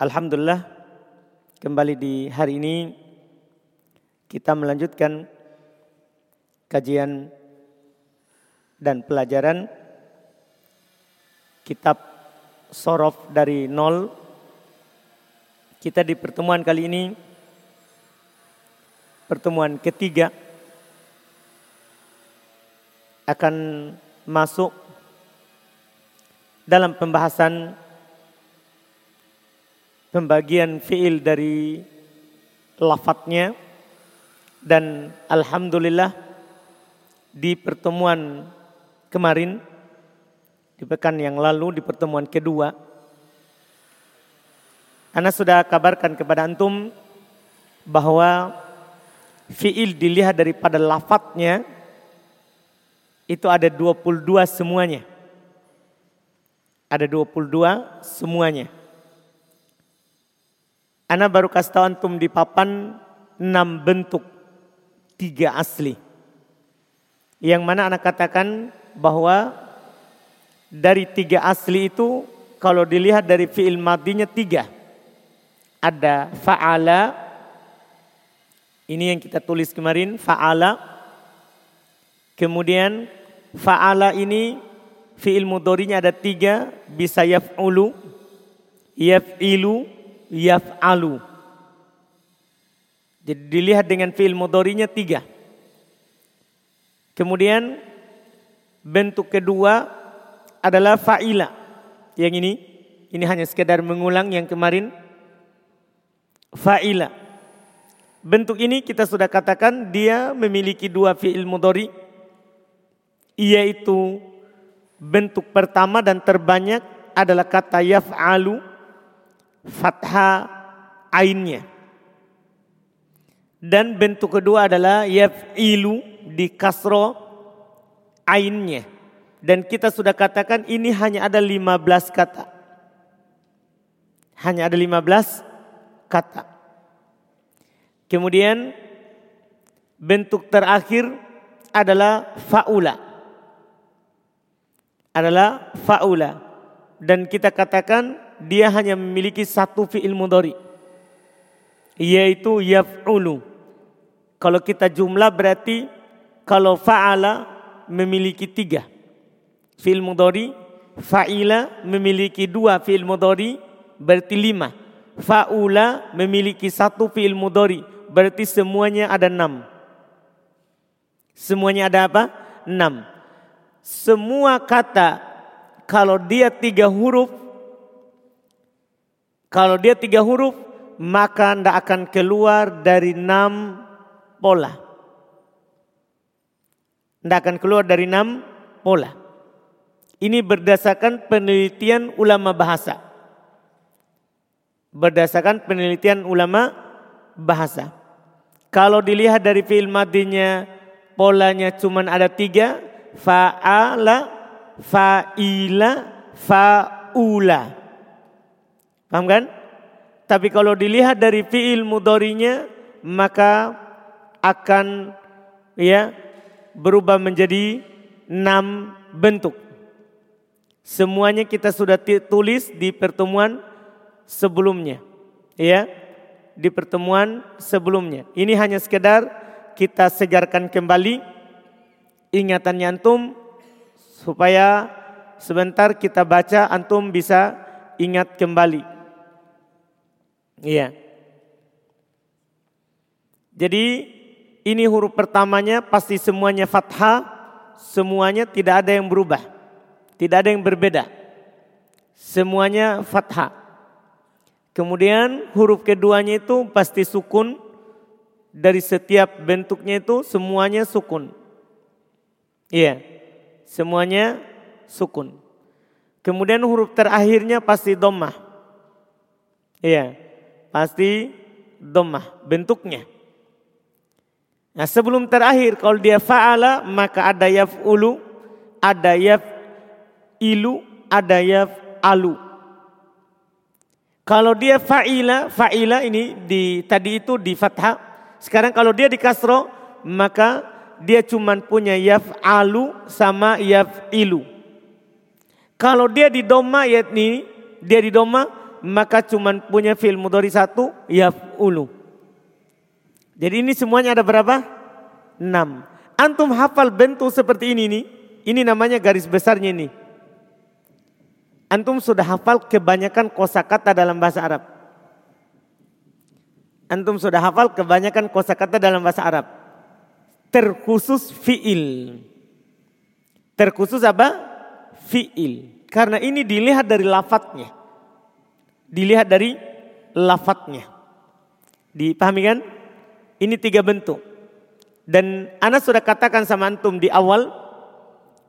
Alhamdulillah kembali di hari ini kita melanjutkan kajian dan pelajaran kitab Sorof dari nol. Kita di pertemuan kali ini pertemuan ketiga akan masuk dalam pembahasan pembagian fiil dari lafadznya dan alhamdulillah di pertemuan kemarin di pekan yang lalu di pertemuan kedua Ana sudah kabarkan kepada antum bahwa fiil dilihat daripada lafadznya itu ada 22 semuanya. Ada 22 semuanya. Ana baru kasih tahu antum di papan enam bentuk tiga asli. Yang mana anak katakan bahwa dari tiga asli itu kalau dilihat dari fiil madinya tiga. Ada fa'ala, ini yang kita tulis kemarin, fa'ala. Kemudian fa'ala ini fiil mudorinya ada tiga, bisa yaf'ulu, yaf'ilu, yaf'alu. Jadi dilihat dengan fi'il mudorinya tiga. Kemudian bentuk kedua adalah fa'ila. Yang ini, ini hanya sekedar mengulang yang kemarin. Fa'ila. Bentuk ini kita sudah katakan dia memiliki dua fi'il mudori. Yaitu bentuk pertama dan terbanyak adalah kata yaf'alu fathah ainnya. Dan bentuk kedua adalah yaf'ilu di kasro ainnya. Dan kita sudah katakan ini hanya ada 15 kata. Hanya ada 15 kata. Kemudian bentuk terakhir adalah faula. Adalah faula. Dan kita katakan dia hanya memiliki satu fi'il mudhari yaitu yaf'ulu. Kalau kita jumlah berarti kalau fa'ala memiliki tiga fi'il mudhari, fa'ila memiliki dua fi'il mudhari berarti lima. Fa'ula memiliki satu fi'il mudhari berarti semuanya ada enam. Semuanya ada apa? Enam. Semua kata kalau dia tiga huruf kalau dia tiga huruf, maka tidak akan keluar dari enam pola. Tidak akan keluar dari enam pola. Ini berdasarkan penelitian ulama bahasa. Berdasarkan penelitian ulama bahasa. Kalau dilihat dari fi'il madinya polanya cuma ada tiga. Fa'ala, fa'ila, fa'ula. Paham kan? Tapi kalau dilihat dari fiil mudorinya maka akan ya berubah menjadi enam bentuk. Semuanya kita sudah tulis di pertemuan sebelumnya. Ya, di pertemuan sebelumnya. Ini hanya sekedar kita segarkan kembali ingatannya antum supaya sebentar kita baca antum bisa ingat kembali. Iya. Jadi ini huruf pertamanya pasti semuanya fathah, semuanya tidak ada yang berubah. Tidak ada yang berbeda. Semuanya fathah. Kemudian huruf keduanya itu pasti sukun. Dari setiap bentuknya itu semuanya sukun. Iya. Semuanya sukun. Kemudian huruf terakhirnya pasti domah. Iya pasti domah bentuknya. Nah sebelum terakhir kalau dia fa'ala maka ada yaf'ulu, ada yaf'ilu, ada yaf'alu. Kalau dia fa'ila, fa'ila ini di tadi itu di fathah. Sekarang kalau dia di kasro maka dia cuma punya yaf'alu sama yaf'ilu. Kalau dia di doma yakni dia di doma maka cuman punya fi'il mudhari satu yaf'ulu. Jadi ini semuanya ada berapa? Enam. Antum hafal bentuk seperti ini nih. Ini namanya garis besarnya ini. Antum sudah hafal kebanyakan kosakata dalam bahasa Arab. Antum sudah hafal kebanyakan kosakata dalam bahasa Arab. Terkhusus fi'il. Terkhusus apa? Fi'il. Karena ini dilihat dari lafadznya. Dilihat dari lafadznya. Dipahami kan? Ini tiga bentuk. Dan Anas sudah katakan sama antum di awal,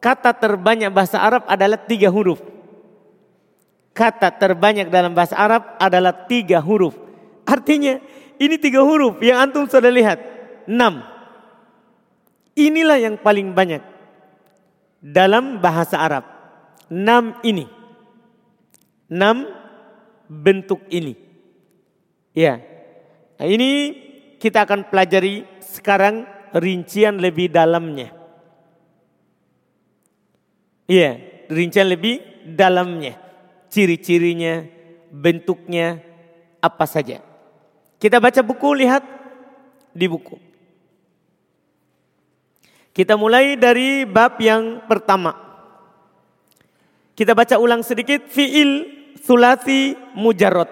kata terbanyak bahasa Arab adalah tiga huruf. Kata terbanyak dalam bahasa Arab adalah tiga huruf. Artinya ini tiga huruf yang antum sudah lihat. Enam. Inilah yang paling banyak dalam bahasa Arab. Enam ini. Enam bentuk ini. Ya. Nah, ini kita akan pelajari sekarang rincian lebih dalamnya. Iya, rincian lebih dalamnya. Ciri-cirinya, bentuknya, apa saja. Kita baca buku, lihat di buku. Kita mulai dari bab yang pertama. Kita baca ulang sedikit fiil sulasi mujarot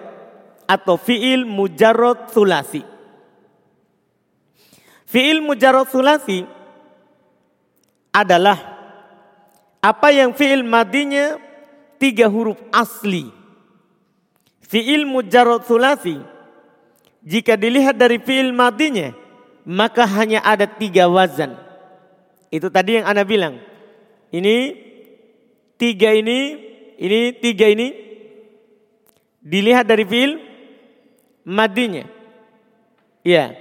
atau fiil mujarot sulasi. Fi'il mujarrad sulasi adalah apa yang fi'il madinya tiga huruf asli. Fi'il mujarrad sulasi jika dilihat dari fi'il madinya maka hanya ada tiga wazan. Itu tadi yang Anda bilang. Ini tiga ini, ini tiga ini dilihat dari fi'il madinya. Ya.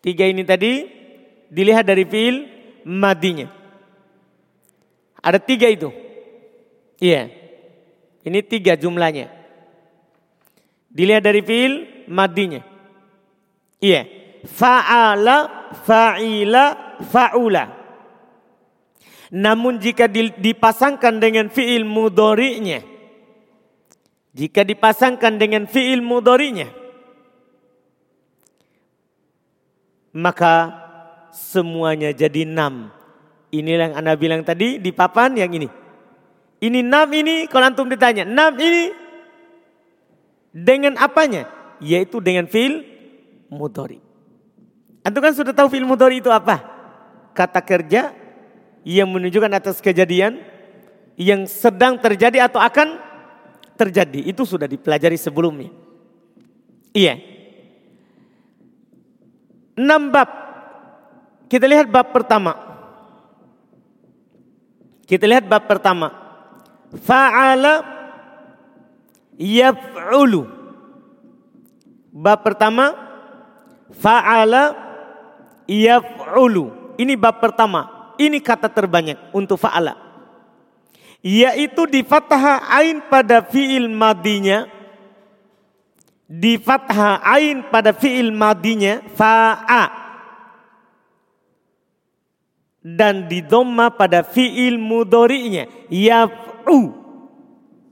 Tiga ini tadi dilihat dari fiil madinya. Ada tiga itu. Iya. Ini tiga jumlahnya. Dilihat dari fiil madinya. Iya. Fa'ala, fa'ila, fa'ula. Namun jika dipasangkan dengan fiil mudorinya. Jika dipasangkan dengan fiil mudorinya maka semuanya jadi enam. Inilah yang anda bilang tadi di papan yang ini. Ini enam ini kalau antum ditanya, enam ini dengan apanya? Yaitu dengan fil mudori. Antum kan sudah tahu fil mudori itu apa? Kata kerja yang menunjukkan atas kejadian yang sedang terjadi atau akan terjadi. Itu sudah dipelajari sebelumnya. Iya. Enam bab. Kita lihat bab pertama. Kita lihat bab pertama. Fa'ala yaf'ulu. Bab pertama. Fa'ala yaf'ulu. Ini bab pertama. Ini kata terbanyak untuk fa'ala. Yaitu di fathah ain pada fi'il madinya di fathah ain pada fiil madinya fa'a dan di dhamma pada fiil mudorinya yaf'u.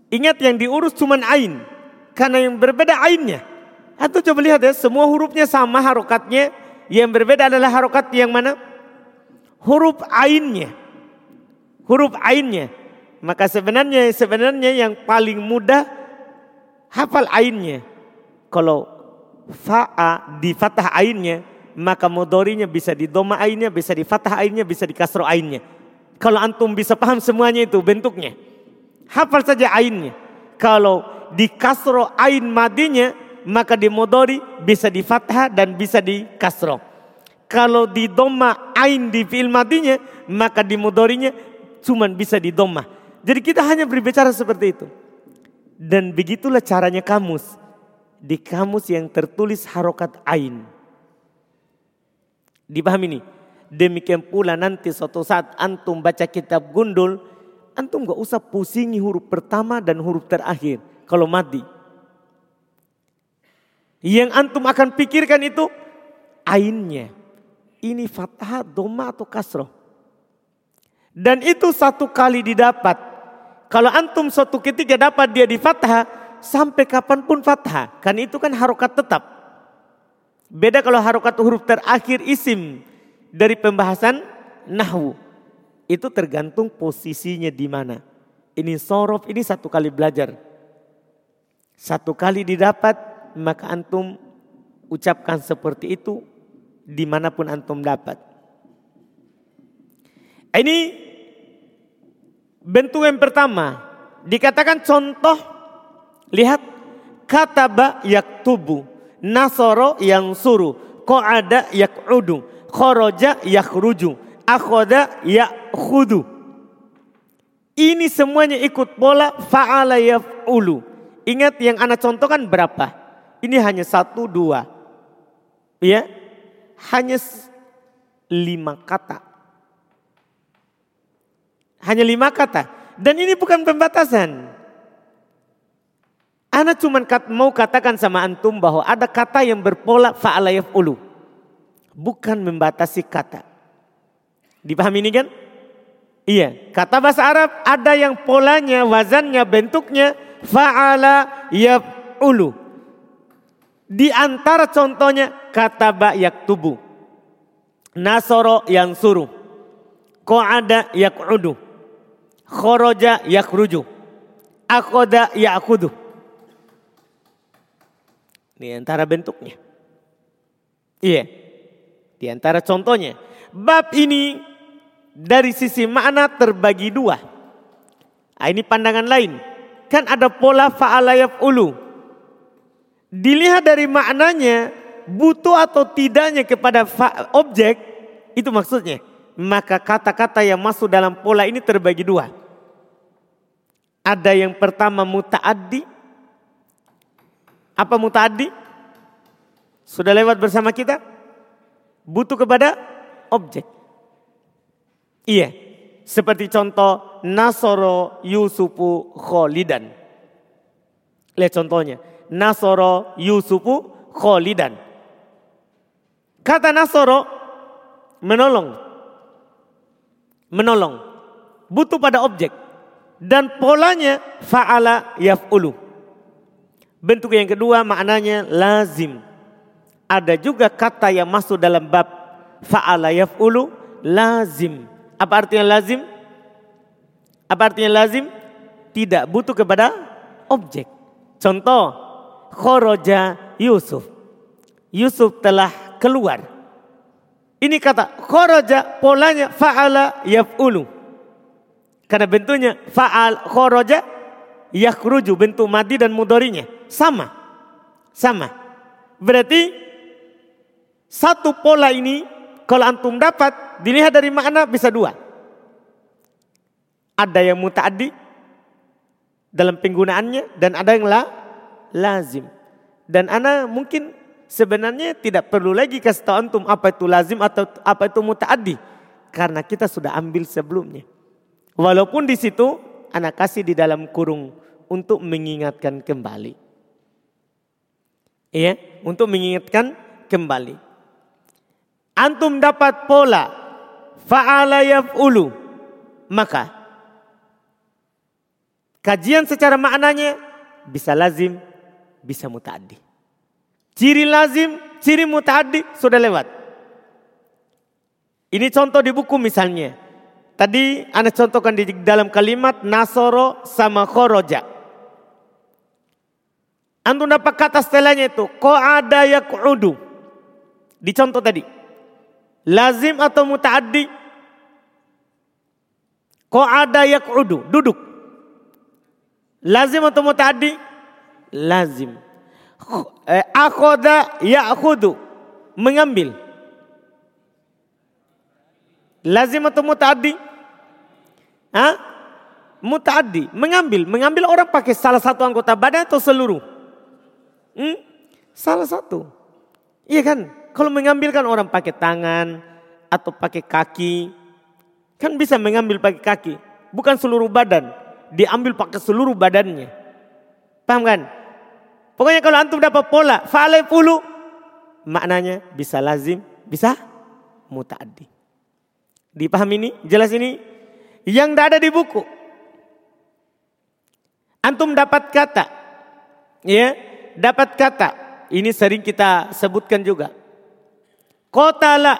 Ingat yang diurus cuma ain karena yang berbeda ainnya. Atau coba lihat ya semua hurufnya sama harokatnya yang berbeda adalah harokat yang mana? Huruf ainnya. Huruf ainnya. Maka sebenarnya sebenarnya yang paling mudah hafal ainnya kalau fa'a di fathah ainnya, maka mudorinya bisa di doma ainnya, bisa di fathah ainnya, bisa di kasro ainnya. Kalau antum bisa paham semuanya itu bentuknya. Hafal saja ainnya. Kalau di kasro ain madinya, maka di mudori bisa di fathah dan bisa di kasro. Kalau di doma ain di fi'il madinya, maka di mudorinya cuma bisa di doma. Jadi kita hanya berbicara seperti itu. Dan begitulah caranya kamus di kamus yang tertulis harokat ain. Dipahami ini? Demikian pula nanti suatu saat antum baca kitab gundul, antum gak usah pusingi huruf pertama dan huruf terakhir kalau mati. Yang antum akan pikirkan itu ainnya. Ini fathah, doma atau kasroh. Dan itu satu kali didapat. Kalau antum suatu ketika dapat dia di fathah, sampai kapan pun fathah. Kan itu kan harokat tetap. Beda kalau harokat huruf terakhir isim dari pembahasan nahwu. Itu tergantung posisinya di mana. Ini sorof, ini satu kali belajar. Satu kali didapat, maka antum ucapkan seperti itu di mana pun antum dapat. Ini bentuk yang pertama. Dikatakan contoh, lihat kataba yaktubu, nasoro yang suruh, ada yakudu, khoroja yakruju, akhoda yakhudu. Ini semuanya ikut pola fa'ala yaf'ulu. Ingat yang anak contohkan berapa? Ini hanya satu dua. Ya, hanya lima kata. Hanya lima kata. Dan ini bukan pembatasan. Ana cuma mau katakan sama antum bahwa ada kata yang berpola fa'ala ulu. Bukan membatasi kata. Dipahami ini kan? Iya, kata bahasa Arab ada yang polanya, wazannya, bentuknya fa'ala ulu. Di antara contohnya kata ba tubuh. Nasoro yang suruh. Qa'ada yak'udu khoroja yakruju. Akoda yakudu. Ini antara bentuknya. Iya. Di antara contohnya. Bab ini dari sisi makna terbagi dua. Nah, ini pandangan lain. Kan ada pola fa'alayaf ulu. Dilihat dari maknanya butuh atau tidaknya kepada objek itu maksudnya maka kata-kata yang masuk dalam pola ini terbagi dua. Ada yang pertama mutaaddi. Apa mutaaddi? Sudah lewat bersama kita? Butuh kepada objek. Iya. Seperti contoh Nasoro Yusufu Kholidan. Lihat contohnya. Nasoro Yusufu Kholidan. Kata Nasoro menolong menolong. Butuh pada objek. Dan polanya fa'ala yaf'ulu. Bentuk yang kedua maknanya lazim. Ada juga kata yang masuk dalam bab fa'ala yaf'ulu lazim. Apa artinya lazim? Apa artinya lazim? Tidak butuh kepada objek. Contoh, khoroja Yusuf. Yusuf telah keluar ini kata khoroja polanya fa'ala yaf'ulu. Karena bentuknya fa'al khoroja yakhruju bentuk madi dan mudorinya. Sama. Sama. Berarti satu pola ini kalau antum dapat dilihat dari makna bisa dua. Ada yang muta'addi dalam penggunaannya dan ada yang la, lazim. Dan ana mungkin sebenarnya tidak perlu lagi kasih tahu antum apa itu lazim atau apa itu mutaaddi karena kita sudah ambil sebelumnya. Walaupun di situ anak kasih di dalam kurung untuk mengingatkan kembali. Iya, untuk mengingatkan kembali. Antum dapat pola fa'ala yaf'ulu maka kajian secara maknanya bisa lazim, bisa mutaaddi. Ciri lazim, ciri muta'addi sudah lewat. Ini contoh di buku misalnya. Tadi anda contohkan di dalam kalimat nasoro sama khoroja. Antum dapat kata setelahnya itu. Ko ada yakudu. Di contoh tadi. Lazim atau muta'addi. Ko ada yakudu. Duduk. Lazim atau muta'addi? Lazim akhoda ya'khudu. Mengambil. Lazim atau mutaaddi. Hah? mutaaddi. Mengambil. Mengambil orang pakai salah satu anggota badan atau seluruh? Hmm? salah satu. Iya kan? Kalau mengambil kan orang pakai tangan atau pakai kaki kan bisa mengambil pakai kaki. Bukan seluruh badan. Diambil pakai seluruh badannya. Paham kan Pokoknya kalau antum dapat pola fa'ala pulu maknanya bisa lazim, bisa mutaaddi. Dipahami ini? Jelas ini? Yang tidak ada di buku. Antum dapat kata Ya, dapat kata. Ini sering kita sebutkan juga. Kotala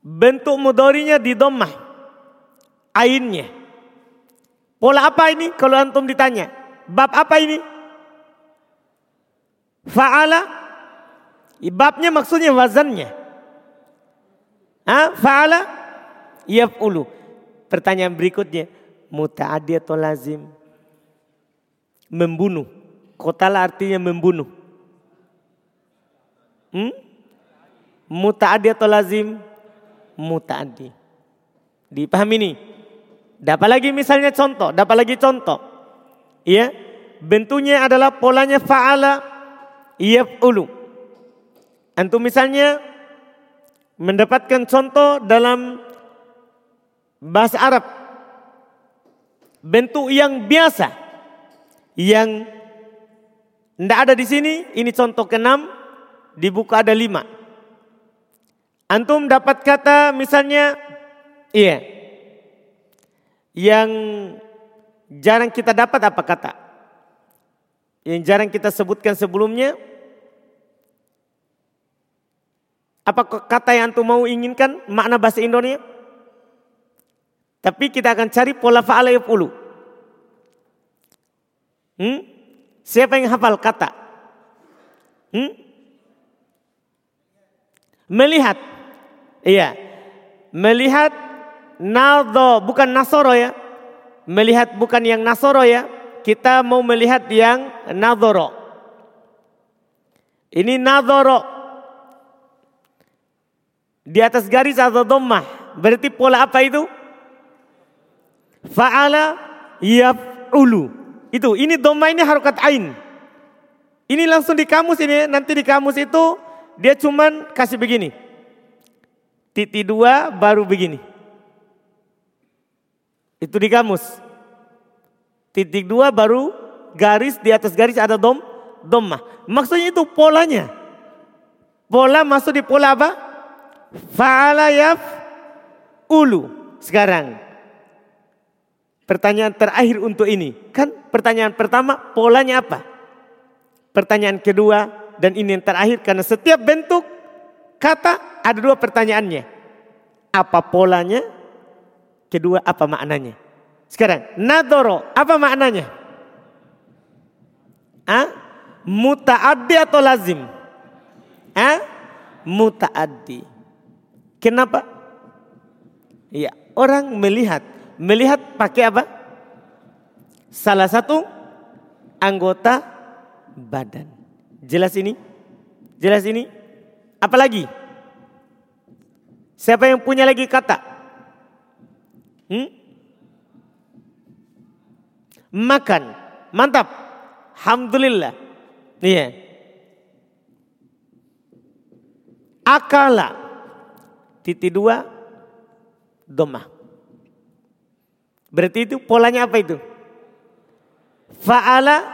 bentuk mudorinya di domah. Ainnya. Pola apa ini kalau antum ditanya? Bab apa ini? Fa'ala. Babnya maksudnya wazannya. Ha? Fa'ala. Yaf'ulu. Pertanyaan berikutnya. Muta'adi atau lazim? Membunuh. Kotala artinya membunuh. Hmm? Muta'adi atau lazim? Muta'adi. Dipahami ini? Dapat lagi misalnya contoh, dapat lagi contoh. Iya, bentuknya adalah polanya fa'ala yaf'ulu. Antum misalnya mendapatkan contoh dalam bahasa Arab. Bentuk yang biasa yang tidak ada di sini, ini contoh keenam, di buku ada lima. Antum dapat kata misalnya, iya, yang jarang kita dapat apa kata? Yang jarang kita sebutkan sebelumnya. Apa kata yang antum mau inginkan makna bahasa Indonesia? Tapi kita akan cari pola fa'ala yaf'ulu. Hmm? Siapa yang hafal kata? Hmm? Melihat. Iya. Melihat Naldo bukan Nasoro ya. Melihat bukan yang Nasoro ya. Kita mau melihat yang Nadoro. Ini Nadoro. Di atas garis atau domah. Berarti pola apa itu? Fa'ala yaf'ulu. Itu, ini domah ini harokat ain. Ini langsung di kamus ini, nanti di kamus itu dia cuman kasih begini. Titik dua baru begini. Itu di kamus. Titik dua baru garis di atas garis ada dom, domah. Maksudnya itu polanya. Pola masuk di pola apa? Fa'ala yaf ulu. Sekarang. Pertanyaan terakhir untuk ini. Kan pertanyaan pertama polanya apa? Pertanyaan kedua dan ini yang terakhir karena setiap bentuk kata ada dua pertanyaannya. Apa polanya? Kedua apa maknanya? Sekarang nadoro apa maknanya? Ah? Mutaaddi atau lazim? Ah? Mutaaddi. Kenapa? Ya, orang melihat. Melihat pakai apa? Salah satu anggota badan. Jelas ini? Jelas ini? Apalagi? Siapa yang punya lagi kata? Hmm? Makan. Mantap. Alhamdulillah. Iya. Akala. Titik dua. Doma. Berarti itu polanya apa itu? Fa'ala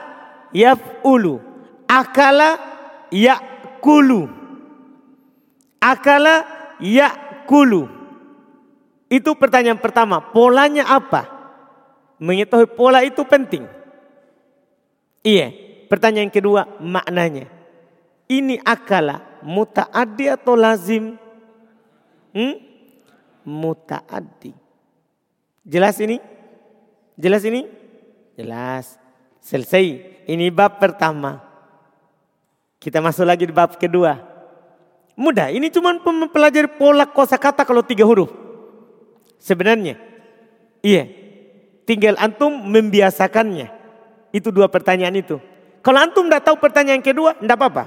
yaf'ulu. Akala ya'kulu. Akala ya'kulu. Itu pertanyaan pertama, polanya apa? Mengetahui pola itu penting. Iya. Pertanyaan kedua, maknanya. Ini akala mutaaddi atau lazim? Hmm? Mutaaddi. Jelas ini? Jelas ini? Jelas. Selesai. Ini bab pertama. Kita masuk lagi di bab kedua. Mudah, ini cuma mempelajari pola kosakata kalau tiga huruf. Sebenarnya. Iya. Tinggal antum membiasakannya. Itu dua pertanyaan itu. Kalau antum tidak tahu pertanyaan kedua, tidak apa-apa.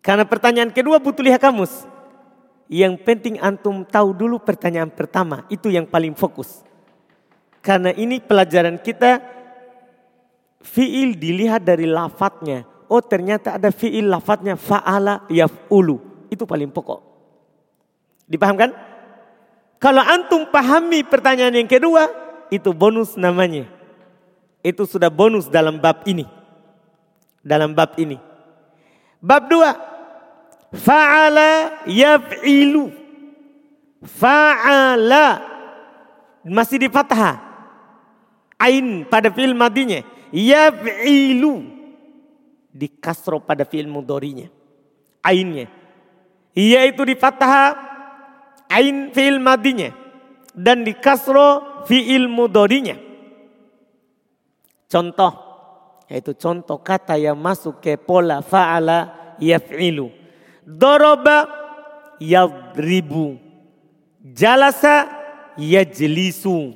Karena pertanyaan kedua butuh lihat kamus. Yang penting antum tahu dulu pertanyaan pertama. Itu yang paling fokus. Karena ini pelajaran kita fiil dilihat dari lafadznya. Oh ternyata ada fiil lafadznya fa'ala yaf'ulu. Itu paling pokok. Dipahamkan? Kalau antum pahami pertanyaan yang kedua, itu bonus namanya. Itu sudah bonus dalam bab ini. Dalam bab ini. Bab dua. Fa'ala yaf'ilu. Fa'ala. Masih di fathah. Ain pada fi'il madinya. yaf'ilu di kasro pada fi'il mudorinya. Ainnya. Yaitu di fathah ain fi'il madinya. Dan di kasro fi'il mudorinya. Contoh. Yaitu contoh kata yang masuk ke pola fa'ala yaf'ilu. Doroba yadribu. Jalasa yajlisu.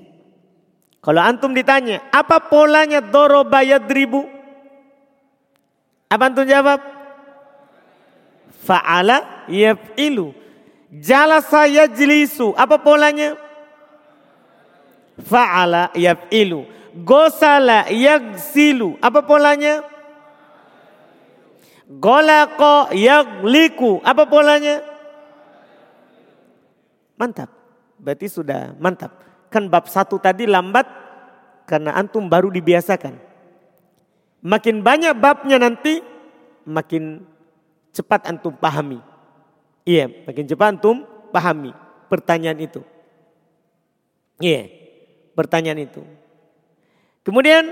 Kalau antum ditanya, apa polanya doroba yadribu? Apa antum jawab? Fa'ala yaf'ilu. Jalasa yajlisu. Apa polanya? Fa'ala yaf'ilu. Gosala yagsilu. Apa polanya? Golako yagliku. Apa polanya? Mantap. Berarti sudah mantap. Kan bab satu tadi lambat karena antum baru dibiasakan. Makin banyak babnya nanti, makin cepat antum pahami. Iya, makin cepat antum pahami pertanyaan itu. Iya, pertanyaan itu. Kemudian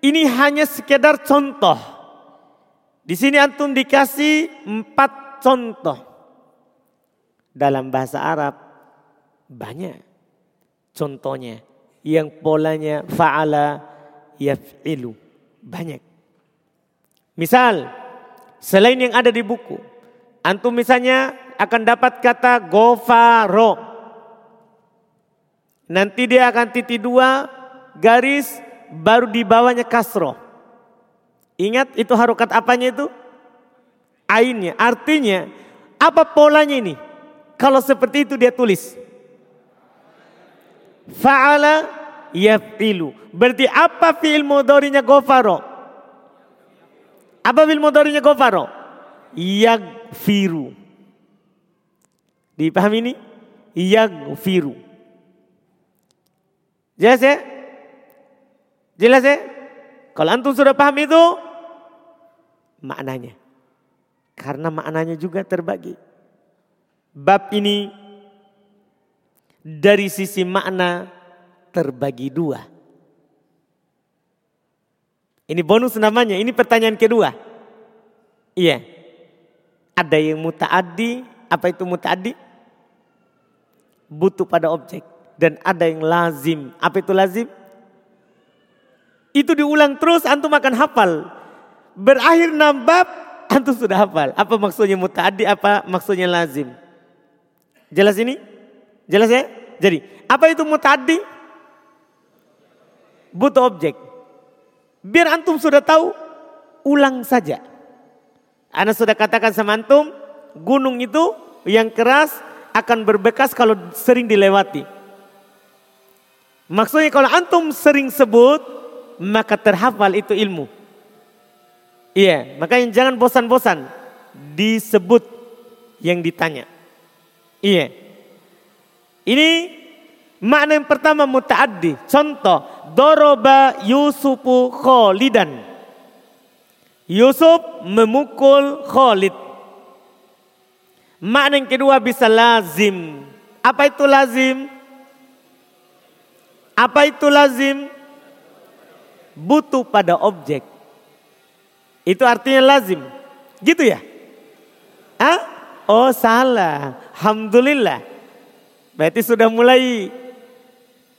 ini hanya sekedar contoh. Di sini antum dikasih empat contoh. Dalam bahasa Arab banyak contohnya yang polanya fa'ala yaf'ilu. Banyak. Misal, selain yang ada di buku, antum misalnya akan dapat kata gofaro. Nanti dia akan titik dua garis baru di bawahnya kasro. Ingat itu harokat apanya itu? Ainnya. Artinya apa polanya ini? Kalau seperti itu dia tulis. Fa'ala yaf'ilu. Berarti apa fi'il mudorinya gofaro? Apa fi'il mudorinya gofaro? Yagfiru. Dipahami ini? Yagfiru. Jelas ya? Jelas ya? Kalau antum sudah paham itu, maknanya. Karena maknanya juga terbagi. Bab ini dari sisi makna terbagi dua. Ini bonus namanya, ini pertanyaan kedua. Iya. Ada yang mutaaddi, apa itu mutaaddi? Butuh pada objek. Dan ada yang lazim. Apa itu lazim? Itu diulang terus, antum akan hafal. Berakhir nambab, antum sudah hafal. Apa maksudnya mutaaddi, apa maksudnya lazim? Jelas ini? Jelas ya? Jadi, apa itu mutadi? Butuh objek. Biar antum sudah tahu, ulang saja. Anda sudah katakan sama antum, gunung itu yang keras akan berbekas kalau sering dilewati. Maksudnya kalau antum sering sebut, maka terhafal itu ilmu. Iya, makanya jangan bosan-bosan disebut yang ditanya. Iya. Ini makna yang pertama mutaaddi. Contoh, doroba Yusufu Kholidan. Yusuf memukul Khalid. Makna yang kedua bisa lazim. Apa itu lazim? Apa itu lazim? Butuh pada objek. Itu artinya lazim. Gitu ya? Hah? Oh salah. Alhamdulillah. Berarti sudah mulai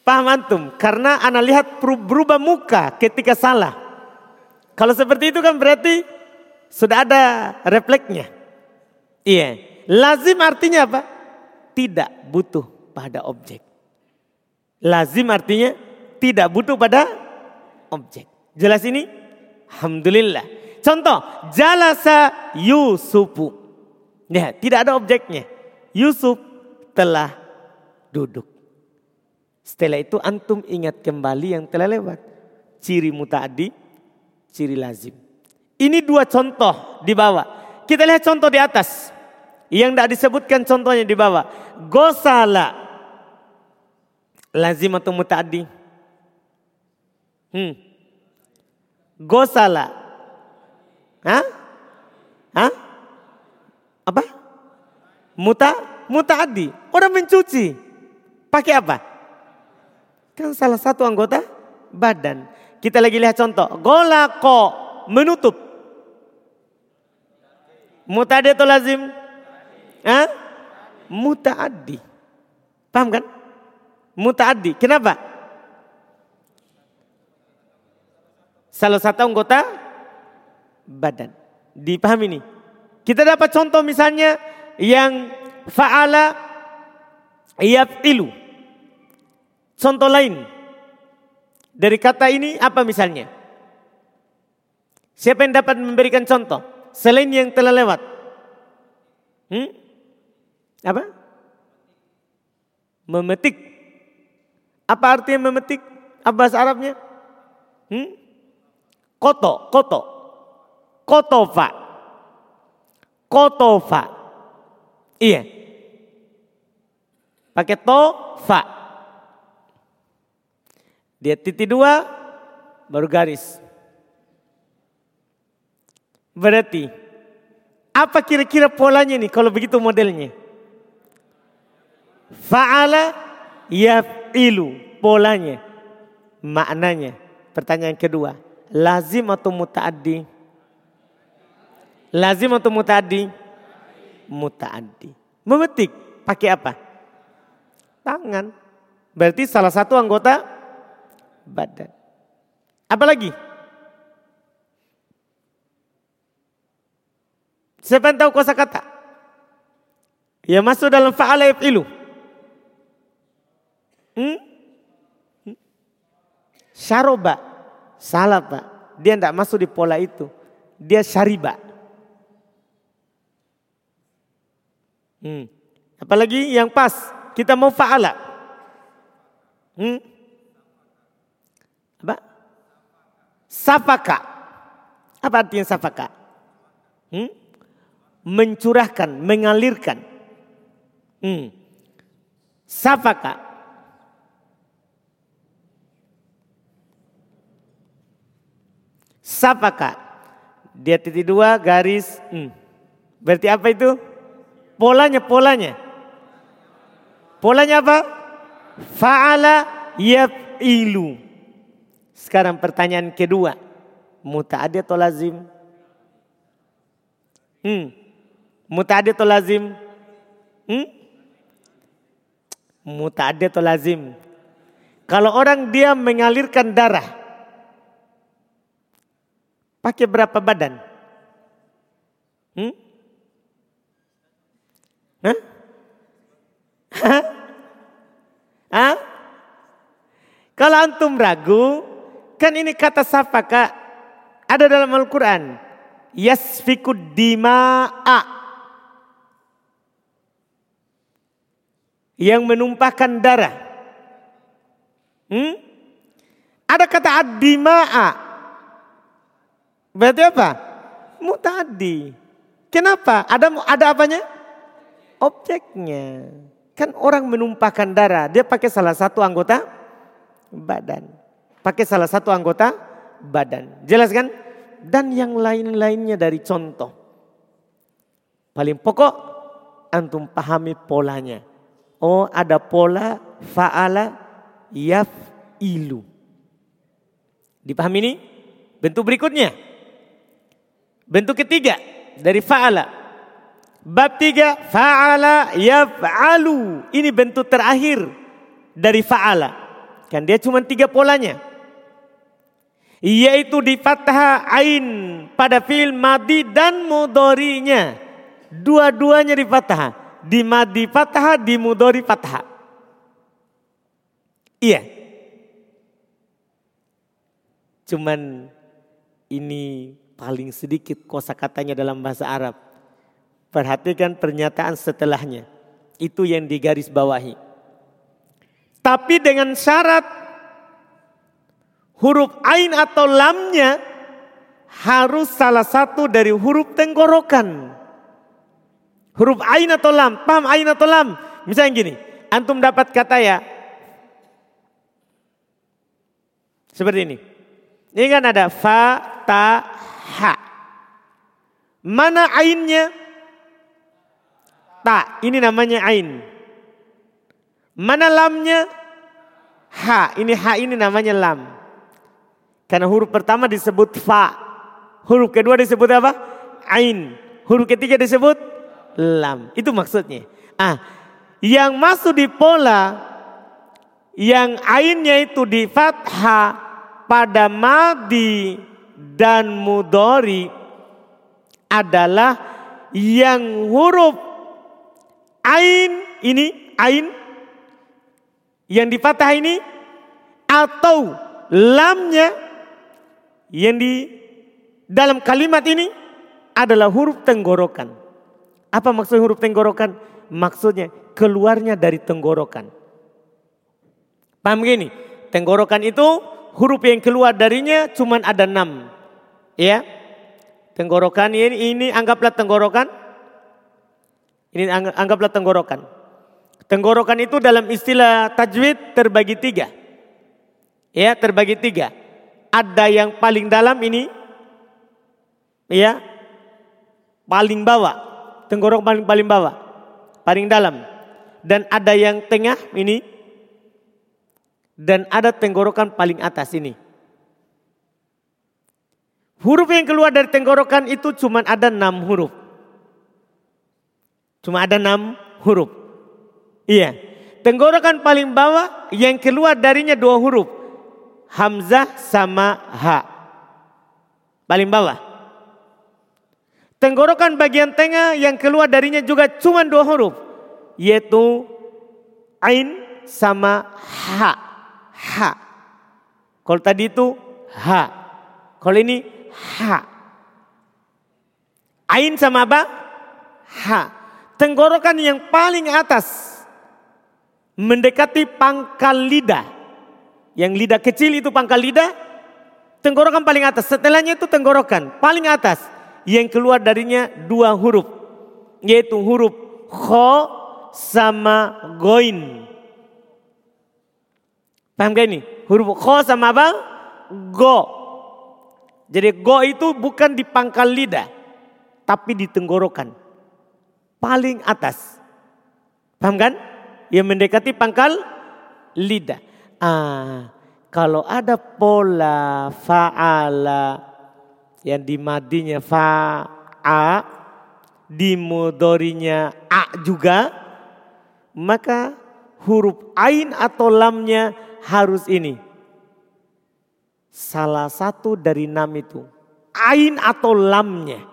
paham antum. Karena anak lihat berubah muka ketika salah. Kalau seperti itu kan berarti sudah ada refleksnya. Iya. Lazim artinya apa? Tidak butuh pada objek. Lazim artinya tidak butuh pada objek. Jelas ini? Alhamdulillah. Contoh, jalasa Yusufu. Ya, tidak ada objeknya. Yusuf telah duduk. Setelah itu antum ingat kembali yang telah lewat. Ciri muta'adi, ciri lazim. Ini dua contoh di bawah. Kita lihat contoh di atas. Yang tidak disebutkan contohnya di bawah. Gosala. Lazim atau muta'adi? Hmm. Gosala. Hah? Hah? Apa? Muta? Muta'adi. Orang mencuci. Pakai apa? Kan salah satu anggota badan. Kita lagi lihat contoh. Golako menutup. Muta'addi atau lazim? Hah? Muta'addi. Paham kan? Muta'addi. Kenapa? Salah satu anggota badan. Dipahami ini. Kita dapat contoh misalnya yang fa'ala yaf'ilu. Contoh lain. Dari kata ini apa misalnya? Siapa yang dapat memberikan contoh? Selain yang telah lewat. Hmm? Apa? Memetik. Apa artinya memetik? Apa bahasa Arabnya? Hmm? Koto, koto. Kotofa. Kotofa. Iya. Pakai to, fa. Dia titik dua, baru garis. Berarti apa kira-kira polanya nih kalau begitu modelnya? Fa'ala yaf'ilu polanya. Maknanya. Pertanyaan kedua. Lazim atau muta'addi? Lazim atau muta'addi? Muta'addi. Memetik pakai apa? Tangan. Berarti salah satu anggota badan. Apa lagi? Siapa yang tahu kosa kata? Ya masuk dalam fa'ala yaf'ilu. Hmm? hmm? Syaroba. Salah pak. Dia tidak masuk di pola itu. Dia syariba. Hmm. Apalagi yang pas. Kita mau fa'ala. Hmm? Apa? Safaka. Apa artinya safaka? Hmm? mencurahkan, mengalirkan. Hmm. Safaka. Safaka. Dia titik dua garis. Hmm. Berarti apa itu? Polanya, polanya. Polanya apa? Fa'ala yaf'ilu. Sekarang pertanyaan kedua. Muta'adi atau lazim? Hmm. Muta'addi atau lazim? Hmm? Muta'addi atau lazim? Kalau orang dia mengalirkan darah. Pakai berapa badan? Hmm? Hah? Hah? Kalau antum ragu, kan ini kata safaka ada dalam Al-Quran. Yasfikud dima'a. yang menumpahkan darah. Hmm? Ada kata ad-dima'a. Berarti apa? Mutadi. Kenapa? Ada ada apanya? Objeknya. Kan orang menumpahkan darah, dia pakai salah satu anggota badan. Pakai salah satu anggota badan. Jelas kan? Dan yang lain-lainnya dari contoh. Paling pokok antum pahami polanya. Oh ada pola fa'ala yaf'ilu. Dipahami ini? Bentuk berikutnya. Bentuk ketiga dari fa'ala. Bab tiga fa'ala yaf'alu. Ini bentuk terakhir dari fa'ala. Kan dia cuma tiga polanya. Yaitu di fathah ain pada fi'il madi dan mudorinya. Dua-duanya di fathah di madi fathah, di mudori fathah. Iya. Cuman ini paling sedikit kosa katanya dalam bahasa Arab. Perhatikan pernyataan setelahnya. Itu yang digaris bawahi. Tapi dengan syarat huruf ain atau lamnya harus salah satu dari huruf tenggorokan. Huruf ain atau lam. Paham ain atau lam? Misalnya gini. Antum dapat kata ya. Seperti ini. Ini kan ada fa, ta, ha. Mana ainnya? Ta. Ini namanya ain. Mana lamnya? Ha. Ini ha ini namanya lam. Karena huruf pertama disebut fa. Huruf kedua disebut apa? Ain. Huruf ketiga disebut lam. Itu maksudnya. Ah, yang masuk di pola yang ainnya itu di fathah pada madi dan mudori adalah yang huruf ain ini ain yang di fathah ini atau lamnya yang di dalam kalimat ini adalah huruf tenggorokan. Apa maksud huruf tenggorokan? Maksudnya keluarnya dari tenggorokan. Paham gini? Tenggorokan itu huruf yang keluar darinya cuma ada enam. Ya. Tenggorokan ini, ini anggaplah tenggorokan. Ini anggaplah tenggorokan. Tenggorokan itu dalam istilah tajwid terbagi tiga. Ya terbagi tiga. Ada yang paling dalam ini. Ya. Paling bawah. Tenggorok paling paling bawah. Paling dalam. Dan ada yang tengah ini dan ada tenggorokan paling atas ini. Huruf yang keluar dari tenggorokan itu cuma ada enam huruf. Cuma ada enam huruf. Iya. Tenggorokan paling bawah yang keluar darinya dua huruf. Hamzah sama Ha. Paling bawah. Tenggorokan bagian tengah yang keluar darinya juga cuma dua huruf. Yaitu Ain sama Ha ha. Kalau tadi itu ha. Kalau ini ha. Ain sama apa? Ha. Tenggorokan yang paling atas mendekati pangkal lidah. Yang lidah kecil itu pangkal lidah. Tenggorokan paling atas. Setelahnya itu tenggorokan paling atas. Yang keluar darinya dua huruf. Yaitu huruf kho sama goin. Paham gak ini? Huruf kho sama apa? Go. Jadi go itu bukan di pangkal lidah. Tapi di tenggorokan. Paling atas. Paham kan? Yang mendekati pangkal lidah. Ah, kalau ada pola fa'ala yang di madinya fa'a, di mudorinya a juga, maka huruf ain atau lamnya harus ini. Salah satu dari enam itu. Ain atau lamnya.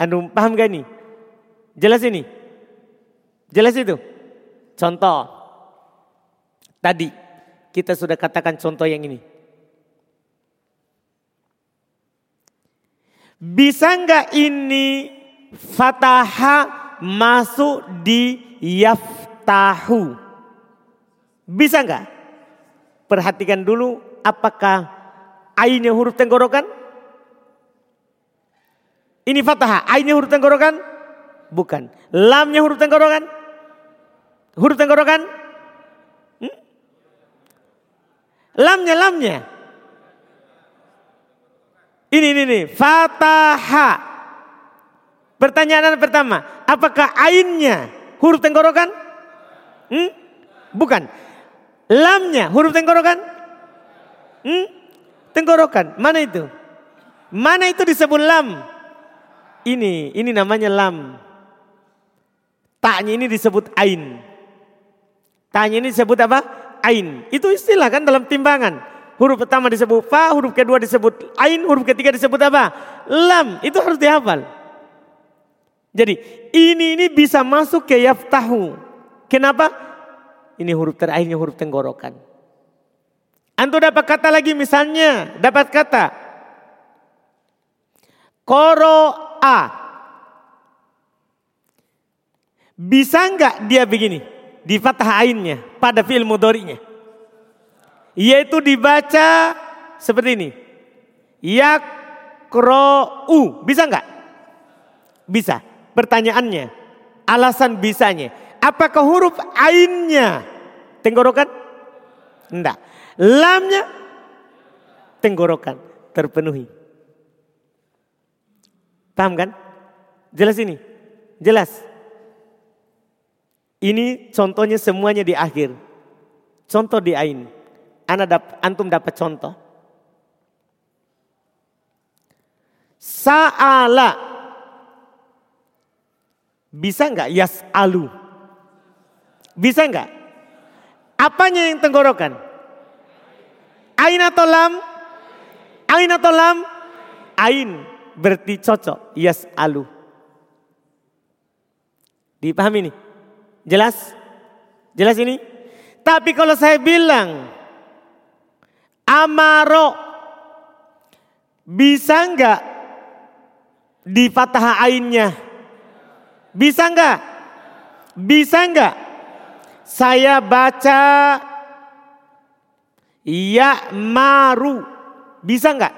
Anu paham gak nih? Jelas ini? Jelas itu? Contoh. Tadi kita sudah katakan contoh yang ini. Bisa nggak ini fataha masuk di yaftahu? Bisa nggak? Perhatikan dulu apakah ainnya huruf tenggorokan? Ini fathah, ainnya huruf tenggorokan? Bukan. Lamnya huruf tenggorokan? Huruf tenggorokan? Hmm? Lamnya, lamnya. Ini, ini, ini. Fataha. Pertanyaan pertama. Apakah ainnya huruf tenggorokan? Hmm? Bukan. Lamnya huruf tenggorokan? Hmm? Tenggorokan. Mana itu? Mana itu disebut lam? Ini, ini namanya lam. Taknya ini disebut ain. Taknya ini disebut apa? Ain. Itu istilah kan dalam timbangan. Huruf pertama disebut fa, huruf kedua disebut ain, huruf ketiga disebut apa? Lam. Itu harus dihafal. Jadi ini ini bisa masuk ke yaftahu. Kenapa? Ini huruf terakhirnya huruf tenggorokan. Antum dapat kata lagi misalnya, dapat kata a. Bisa enggak dia begini? Di fathah ainnya pada fi'il mudorinya. Yaitu dibaca seperti ini. Yakro'u. Bisa enggak? Bisa. Pertanyaannya. Alasan bisanya. Apakah huruf ainnya tenggorokan? Enggak. Lamnya tenggorokan terpenuhi. Paham kan? Jelas ini? Jelas. Ini contohnya semuanya di akhir. Contoh di ain. Ana dap, antum dapat contoh. Sa'ala. Bisa enggak yas alu? Bisa enggak? Apanya yang tenggorokan? Ain atau lam? Ain atau lam? Ain berarti cocok. Yas alu. Dipahami nih? Jelas? Jelas ini? Tapi kalau saya bilang amaro bisa enggak di fathah ainnya? Bisa enggak? Bisa enggak? Saya baca ya maru. Bisa enggak?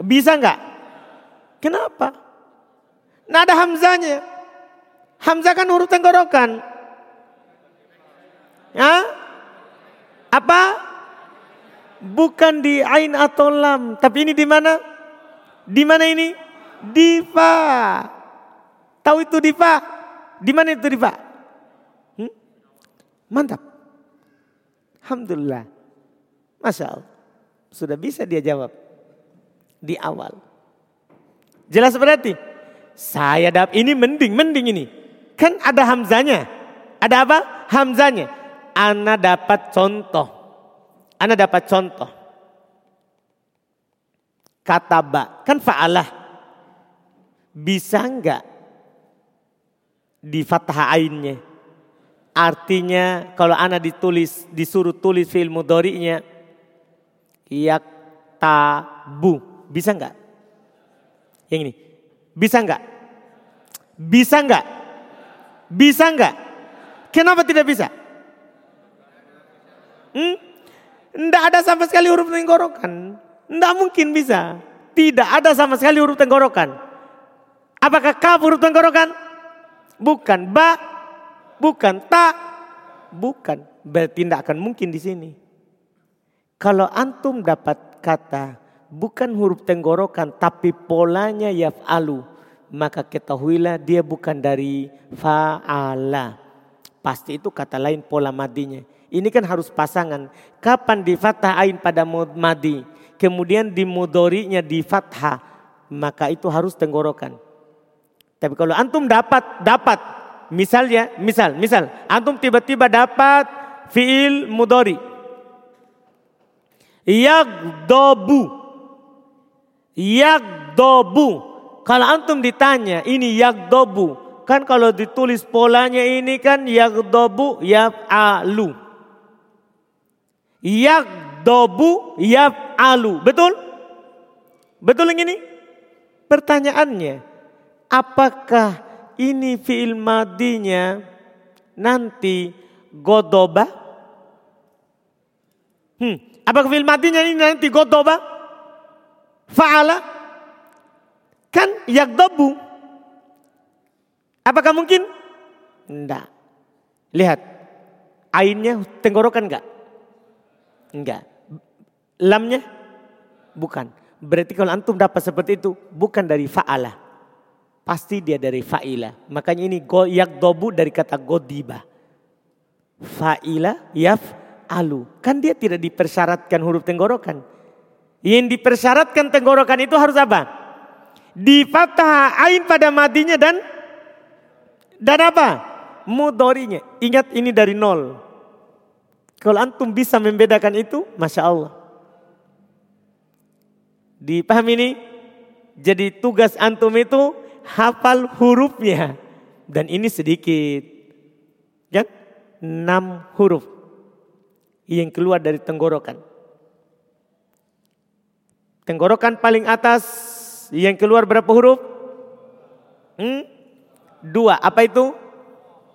Bisa enggak? Kenapa? Nada hamzanya. Hamzah kan huruf tenggorokan. Ya? Apa? Bukan di ain atau lam, tapi ini di mana? Di mana ini? Di fa. Tahu itu di fa? Di mana itu di fa? Hmm? Mantap. Alhamdulillah. Masya Allah. Sudah bisa dia jawab. Di awal. Jelas berarti? Saya dapat ini mending, mending ini. Kan ada hamzanya. Ada apa? Hamzanya. Ana dapat contoh. Ana dapat contoh. Kata ba, kan fa'alah. Bisa enggak di fathah ainnya? Artinya kalau ana ditulis, disuruh tulis fi'il mudori'nya. Yak tabu. Bisa enggak? Yang ini. Bisa enggak? Bisa enggak? Bisa enggak? Kenapa tidak bisa? Hmm? Tidak ada sama sekali huruf tenggorokan. Tidak mungkin bisa. Tidak ada sama sekali huruf tenggorokan. Apakah kaf huruf tenggorokan? Bukan. Ba? Bukan. Ta? Bukan. Berarti tidak akan mungkin di sini. Kalau antum dapat kata bukan huruf tenggorokan tapi polanya yaf'alu. Maka ketahuilah dia bukan dari fa'ala. Pasti itu kata lain pola madinya. Ini kan harus pasangan. Kapan di fathah ain pada madi. Kemudian di mudorinya di fathah. Maka itu harus tenggorokan. Tapi kalau antum dapat, dapat. Misalnya, misal, misal. Antum tiba-tiba dapat fiil mudori. Yagdobu. Yagdobu. Kalau antum ditanya ini yagdobu. Kan kalau ditulis polanya ini kan yagdobu yaf'alu. Yakdobu alu Betul? Betul yang ini? Pertanyaannya, apakah ini fi'il madinya nanti godoba? Hmm, apakah fi'il madinya ini nanti godoba? Fa'ala? Kan yakdobu. Apakah mungkin? Tidak. Lihat, ainnya tenggorokan enggak? Enggak. Lamnya? Bukan. Berarti kalau antum dapat seperti itu bukan dari fa'ala. Pasti dia dari fa'ila. Makanya ini yak dobu dari kata godiba. Fa'ila yaf alu. Kan dia tidak dipersyaratkan huruf tenggorokan. Yang dipersyaratkan tenggorokan itu harus apa? Di fathah ain pada madinya dan dan apa? Mudorinya. Ingat ini dari nol. Kalau antum bisa membedakan itu, masya Allah. Dipahami ini? Jadi tugas antum itu hafal hurufnya. Dan ini sedikit. Kan? Enam huruf. Yang keluar dari tenggorokan. Tenggorokan paling atas yang keluar berapa huruf? Hmm? Dua. Apa itu?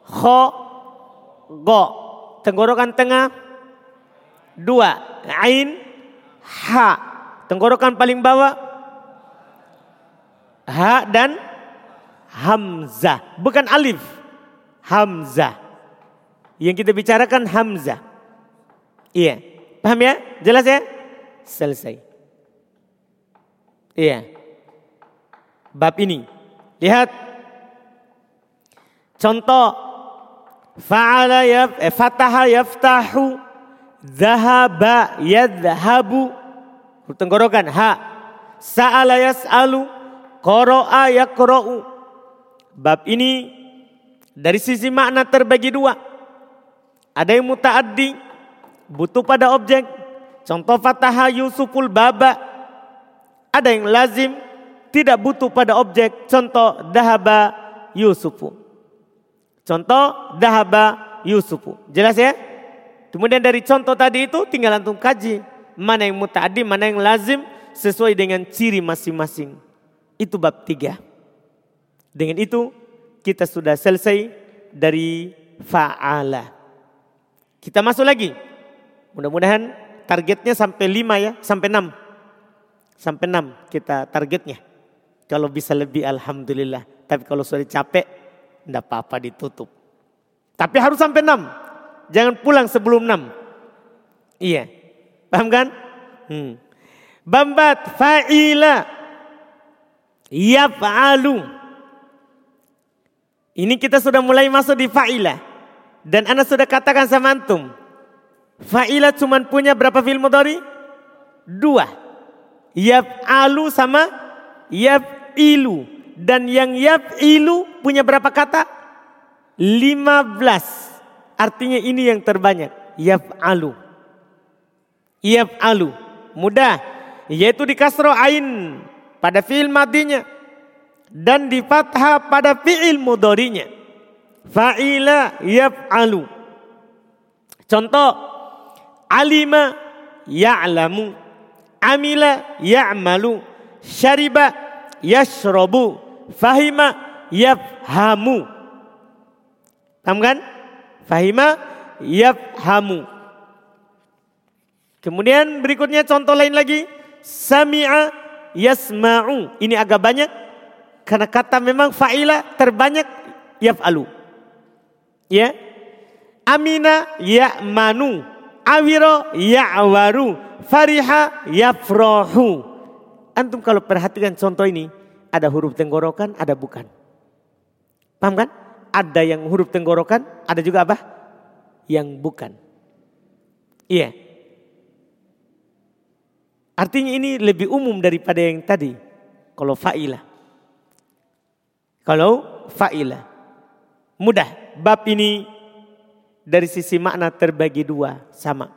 Kho, go tenggorokan tengah dua, ain, ha. Tenggorokan paling bawah ha dan hamzah, bukan alif. Hamzah. Yang kita bicarakan hamzah. Iya. Paham ya? Jelas ya? Selesai. Iya. Bab ini. Lihat. Contoh Fa'ala yaf, eh, fataha yaftahu. Zahaba yadhabu. Huruf tenggorokan ha. Sa'ala yas'alu. Qara'a yaqra'u. Bab ini dari sisi makna terbagi dua. Ada yang mutaaddi, butuh pada objek. Contoh fataha Yusuful baba. Ada yang lazim, tidak butuh pada objek. Contoh dahaba Yusufu. Contoh dahaba Yusufu. Jelas ya? Kemudian dari contoh tadi itu tinggal antum kaji. Mana yang mutaaddi, mana yang lazim. Sesuai dengan ciri masing-masing. Itu bab tiga. Dengan itu kita sudah selesai dari fa'ala. Kita masuk lagi. Mudah-mudahan targetnya sampai lima ya, sampai enam. Sampai enam kita targetnya. Kalau bisa lebih alhamdulillah. Tapi kalau sudah capek, enggak apa-apa ditutup. Tapi harus sampai enam. Jangan pulang sebelum enam. Iya. Paham kan? Hmm. Bambat fa'ila. Yaf'alu. Ini kita sudah mulai masuk di fa'ila. Dan Anda sudah katakan sama antum. Fa'ila cuma punya berapa fi'il mudhari? Dua. Yaf'alu sama yaf'ilu. Dan yang yaf'ilu punya berapa kata? Lima belas. Artinya ini yang terbanyak. Yaf'alu. Yaf'alu. Mudah. Yaitu di kasro ain. Pada fi'il madinya dan di fathah pada fi'il mudhari'nya. Fa'ila yaf'alu. Contoh alima ya'lamu, amila ya'malu, syariba yashrabu, fahima yafhamu. Paham kan? Fahima yafhamu. Kemudian berikutnya contoh lain lagi. Sami'a yasma'u. Ini agak banyak karena kata memang fa'ila terbanyak yaf'alu. Ya. Amina ya'manu. Awiro ya'waru. Fariha yafrohu. Antum kalau perhatikan contoh ini. Ada huruf tenggorokan, ada bukan. Paham kan? Ada yang huruf tenggorokan, ada juga apa? Yang bukan. Iya. Artinya ini lebih umum daripada yang tadi. Kalau fa'ilah. Kalau fa'ilah. Mudah. Bab ini dari sisi makna terbagi dua. Sama.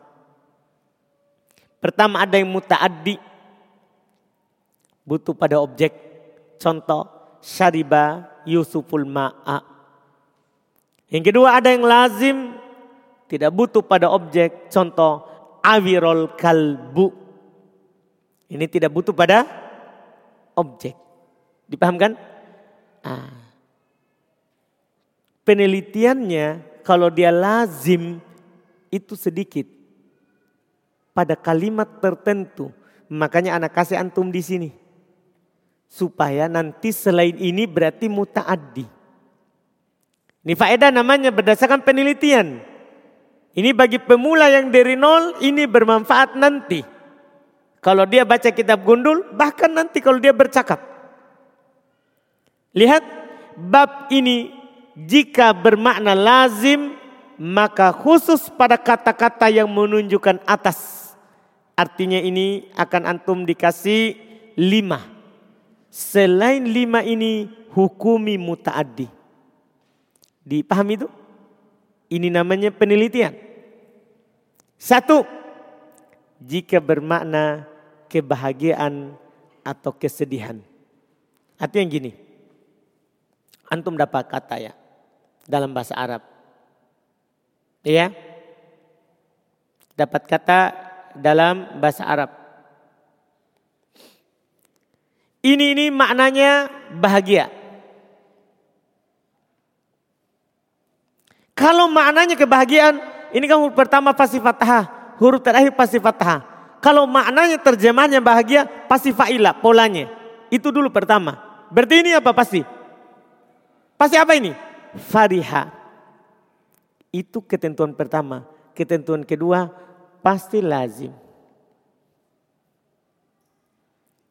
Pertama ada yang muta'addi. Butuh pada objek. Contoh. Syariba Yusuful ma'a. Yang kedua ada yang lazim. Tidak butuh pada objek. Contoh. Awirol kalbu. Ini tidak butuh pada objek. Dipahamkan? Ah. Penelitiannya kalau dia lazim itu sedikit. Pada kalimat tertentu. Makanya anak kasih antum di sini. Supaya nanti selain ini berarti mutaaddi. Ini faedah namanya berdasarkan penelitian. Ini bagi pemula yang dari nol ini bermanfaat nanti. Kalau dia baca kitab gundul bahkan nanti kalau dia bercakap. Lihat bab ini jika bermakna lazim maka khusus pada kata-kata yang menunjukkan atas. Artinya ini akan antum dikasih lima. Selain lima ini hukumi mutaaddi. Dipahami itu? Ini namanya penelitian. Satu, jika bermakna kebahagiaan atau kesedihan. Artinya gini, Antum dapat kata ya dalam bahasa Arab. Ya. Dapat kata dalam bahasa Arab. Ini ini maknanya bahagia. Kalau maknanya kebahagiaan, ini kan huruf pertama pasti fathah, huruf terakhir pasti fathah. Kalau maknanya terjemahnya bahagia, pasti fa'ilah polanya. Itu dulu pertama. Berarti ini apa pasti? Pasti apa ini? Fariha. Itu ketentuan pertama. Ketentuan kedua pasti lazim.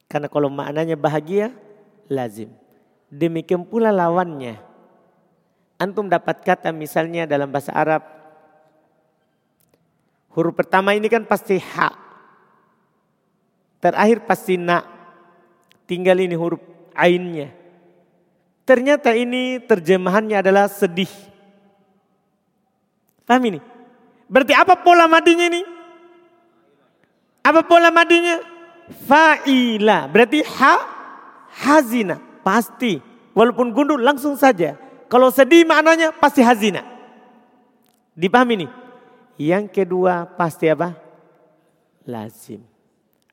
Karena kalau maknanya bahagia, lazim. Demikian pula lawannya. Antum dapat kata misalnya dalam bahasa Arab. Huruf pertama ini kan pasti ha. Terakhir pasti na. Tinggal ini huruf ainnya. Ternyata ini terjemahannya adalah sedih. Paham ini? Berarti apa pola madinya ini? Apa pola madinya? Fa'ila. Berarti ha hazina. Pasti. Walaupun gundul langsung saja. Kalau sedih maknanya pasti hazina. Dipahami nih? Yang kedua pasti apa? Lazim.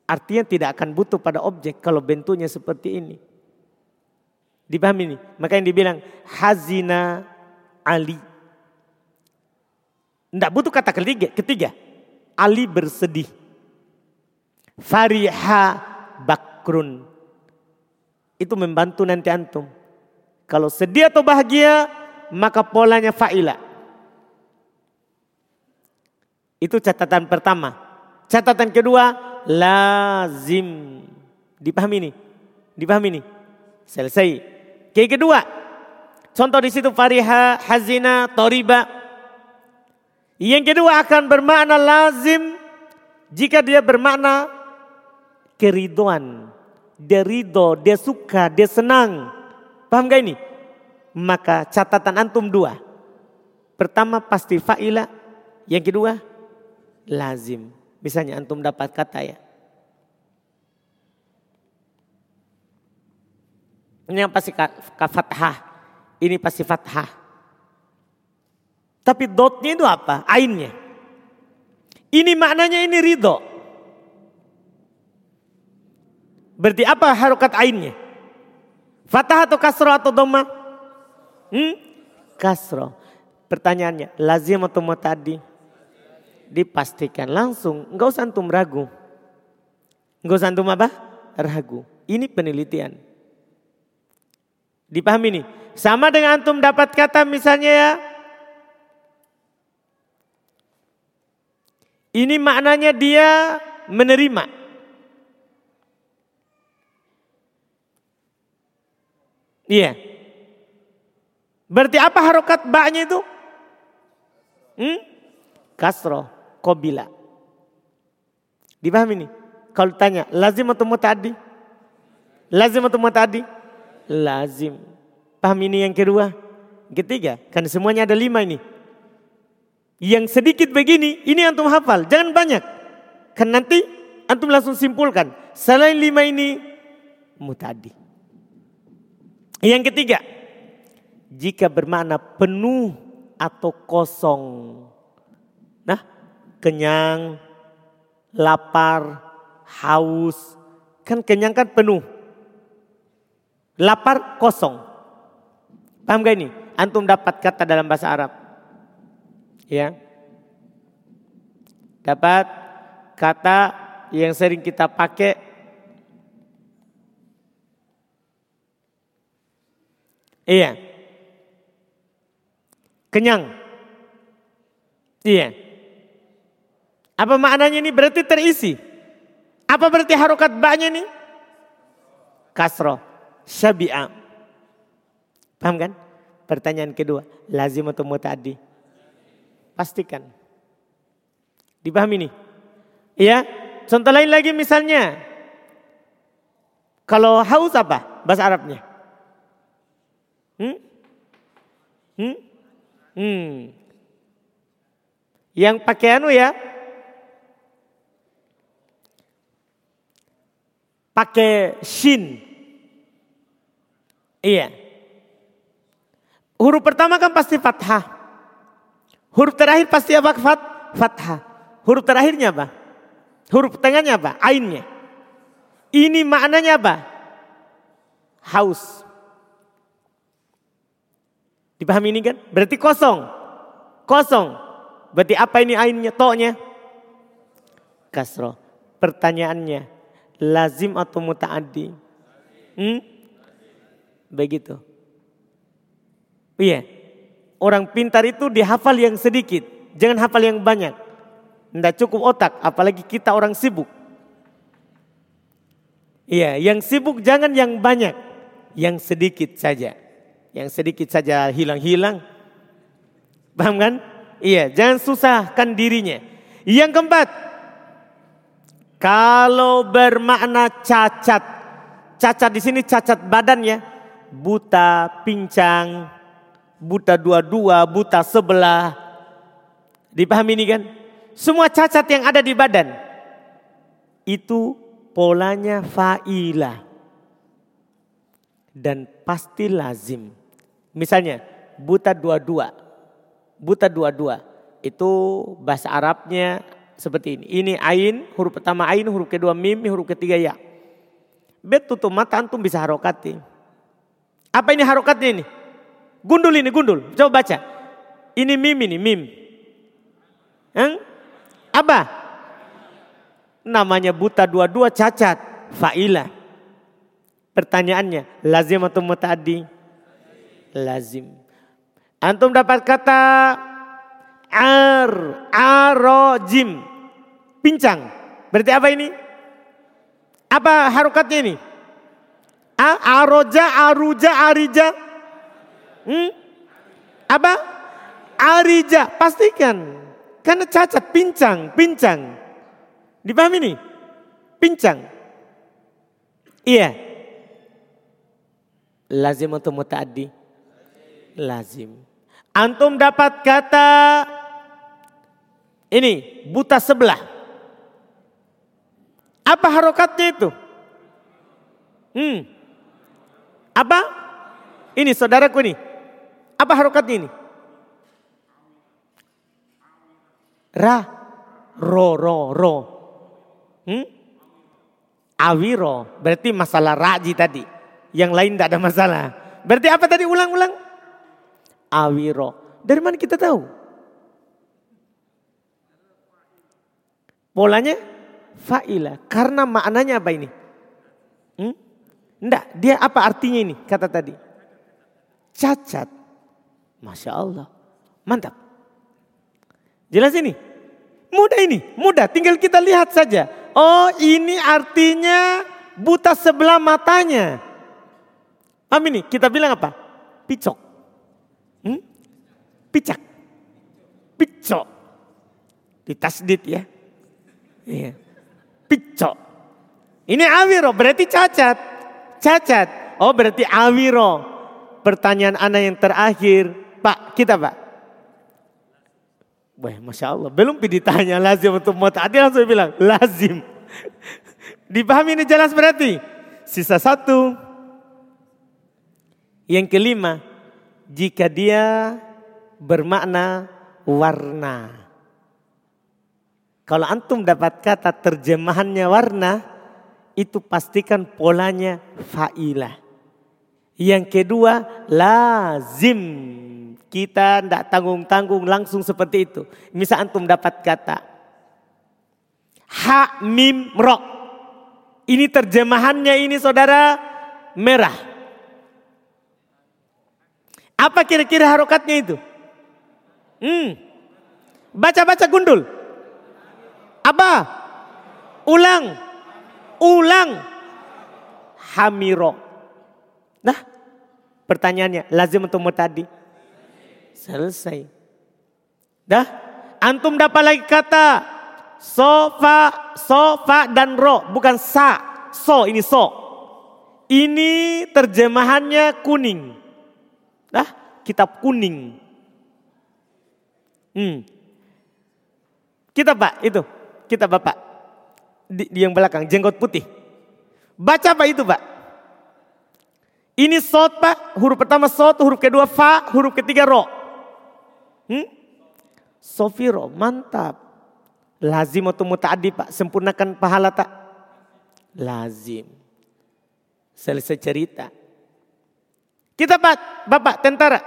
Artinya tidak akan butuh pada objek kalau bentuknya seperti ini. Dipahami nih? Makanya dibilang hazina Ali. Tidak butuh kata ketiga. ketiga. Ali bersedih. Fariha bakrun. Itu membantu nanti antum. Kalau sedih atau bahagia, maka polanya fa'ila. Itu catatan pertama. Catatan kedua, lazim. Dipahami nih? Dipahami nih? Selesai. Yang kedua, contoh di situ fariha, hazina, toriba. Yang kedua akan bermakna lazim jika dia bermakna keriduan. Dia ridho, dia suka, dia senang. Paham gak ini? Maka catatan antum dua. Pertama pasti fa'ila. Yang kedua lazim. Misalnya antum dapat kata ya. Ini yang pasti fathah. Ini pasti fathah. Tapi dotnya itu apa? Ainnya. Ini maknanya ini ridho. Berarti apa harokat ainnya? Fatah atau kasro atau doma? Hmm? Kasro. Pertanyaannya, lazim atau tadi? Dipastikan langsung, enggak usah antum ragu. Enggak usah antum apa? Ragu. Ini penelitian. Dipahami nih? Sama dengan antum dapat kata misalnya ya, Ini maknanya dia menerima. Iya. Berarti apa harokat baknya itu? Hmm? Kasro, kobila. Dipahami nih? Kalau tanya, lazim atau mutadi? Lazim atau mutadi? Lazim. Paham ini yang kedua? Ketiga, kan semuanya ada lima ini. Yang sedikit begini, ini antum hafal, jangan banyak. Kan nanti antum langsung simpulkan. Selain lima ini, mutadi. Yang ketiga, jika bermakna penuh atau kosong. Nah, kenyang, lapar, haus. Kan kenyang kan penuh. Lapar kosong. Paham gak ini? Antum dapat kata dalam bahasa Arab ya dapat kata yang sering kita pakai iya. Kenyang. Iya. Apa maknanya ini berarti terisi? Apa berarti harokat baknya ini? Kasro. Syabi'a. Paham kan? Pertanyaan kedua. Lazim atau mutadi Pastikan. Dipahami nih? Iya. Contoh lain lagi misalnya. Kalau haus apa? Bahasa Arabnya? Hmm? Hmm? Hmm. Yang pakai anu ya. Pakai shin. Iya. Huruf pertama kan pasti fathah. Huruf terakhir pasti apa? Fat, fathah. Huruf terakhirnya apa? Huruf tengahnya apa? Ainnya. Ini maknanya apa? Haus. Dipahami ini kan? Berarti kosong. Kosong. Berarti apa ini ainnya? Toknya? Kasro. Pertanyaannya. Lazim atau muta'addi? Hmm? Begitu. Iya. Orang pintar itu dihafal yang sedikit, jangan hafal yang banyak. Tidak cukup otak, apalagi kita orang sibuk. Iya, yang sibuk jangan yang banyak, yang sedikit saja. Yang sedikit saja hilang-hilang. Paham kan? Iya, jangan susahkan dirinya. Yang keempat, kalau bermakna cacat, cacat di sini cacat badan ya, buta, pincang, buta dua-dua, buta sebelah. Dipahami ini kan? Semua cacat yang ada di badan itu polanya fa'ilah dan pasti lazim. Misalnya buta dua-dua, buta dua-dua itu bahasa Arabnya seperti ini. Ini ain, huruf pertama ain, huruf kedua mim, huruf ketiga ya. Bet tutup mata antum bisa harokati. Apa ini harokatnya ini? Gundul ini, gundul. Coba baca. Ini mim ini, mim. Hmm? Apa? Namanya buta dua-dua cacat. Fa'ila. Pertanyaannya, lazim atau muta'adi? Lazim. Antum dapat kata ar, arojim. Pincang. Berarti apa ini? Apa harokatnya ini? A, aroja, aruja, arija. Hmm? Apa? Arija. Pastikan. Karena cacat, pincang, pincang. Dipahami nih? Pincang. Iya. Lazim atau muta'addi? Lazim. Antum dapat kata ini buta sebelah. Apa harokatnya itu? Hmm. Apa? Ini saudaraku ini. Apa harokatnya ini? Ra. Ro, ro, ro. Hmm? Awiro. Berarti masalah raji tadi. Yang lain tidak ada masalah. Berarti apa tadi ulang-ulang? Awiro. Dari mana kita tahu? Polanya fa'ila. Karena maknanya apa ini? Hmm? Dia apa artinya ini kata tadi? Cacat. Masya Allah. Mantap. Jelas ini? Mudah ini, mudah. Tinggal kita lihat saja. Oh ini artinya buta sebelah matanya. Paham ini? Kita bilang apa? Picok. Picak. Picok. Ditasdid ya. Iya. Picok. Ini awiro berarti cacat. Cacat. Oh berarti awiro. Pertanyaan anak yang terakhir. Pak, kita pak. Wah, Masya Allah. Belum ditanya lazim untuk tadi langsung bilang lazim. Dipahami ini jelas berarti. Sisa satu. Yang kelima. Jika dia bermakna warna. Kalau antum dapat kata terjemahannya warna, itu pastikan polanya fa'ilah. Yang kedua, lazim. Kita tidak tanggung-tanggung langsung seperti itu. Misal antum dapat kata ha mim ro. Ini terjemahannya ini saudara merah. Apa kira-kira harokatnya itu? Hmm. Baca-baca gundul. Apa? Ulang. Ulang. Hamiro. Nah, pertanyaannya lazim untuk tadi. Selesai. Dah, antum dapat lagi kata sofa, sofa dan ro, bukan sa. So ini so. Ini terjemahannya kuning. Dah, kitab kuning. Hmm. Kita pak itu kita bapak. Di, di yang belakang, jenggot putih. Baca apa itu pak? Ini sot pak, huruf pertama sot, huruf kedua fa, huruf ketiga ro. Hmm? Sofiro, mantap. Lazim atau muta'adi pak, sempurnakan pahala tak? Lazim. Selesai cerita. Kita pak, bapak tentara.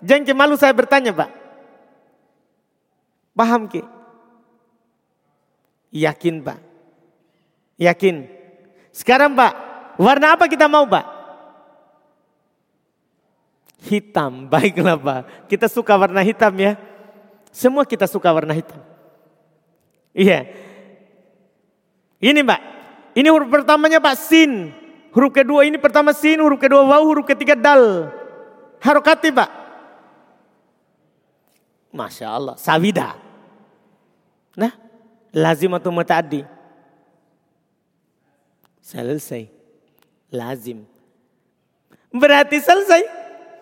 Jangan malu saya bertanya pak. Paham ki? Yakin Pak. Yakin. Sekarang Pak, warna apa kita mau Pak? Hitam, baiklah Pak. Kita suka warna hitam ya. Semua kita suka warna hitam. Iya. Ini Pak, ini huruf pertamanya Pak sin. Huruf kedua ini pertama sin, huruf kedua waw, huruf ketiga dal. Harokati Pak. Masya Allah, sawida. Nah, lazim atau mutaaddi? Selesai. Lazim. Berarti selesai.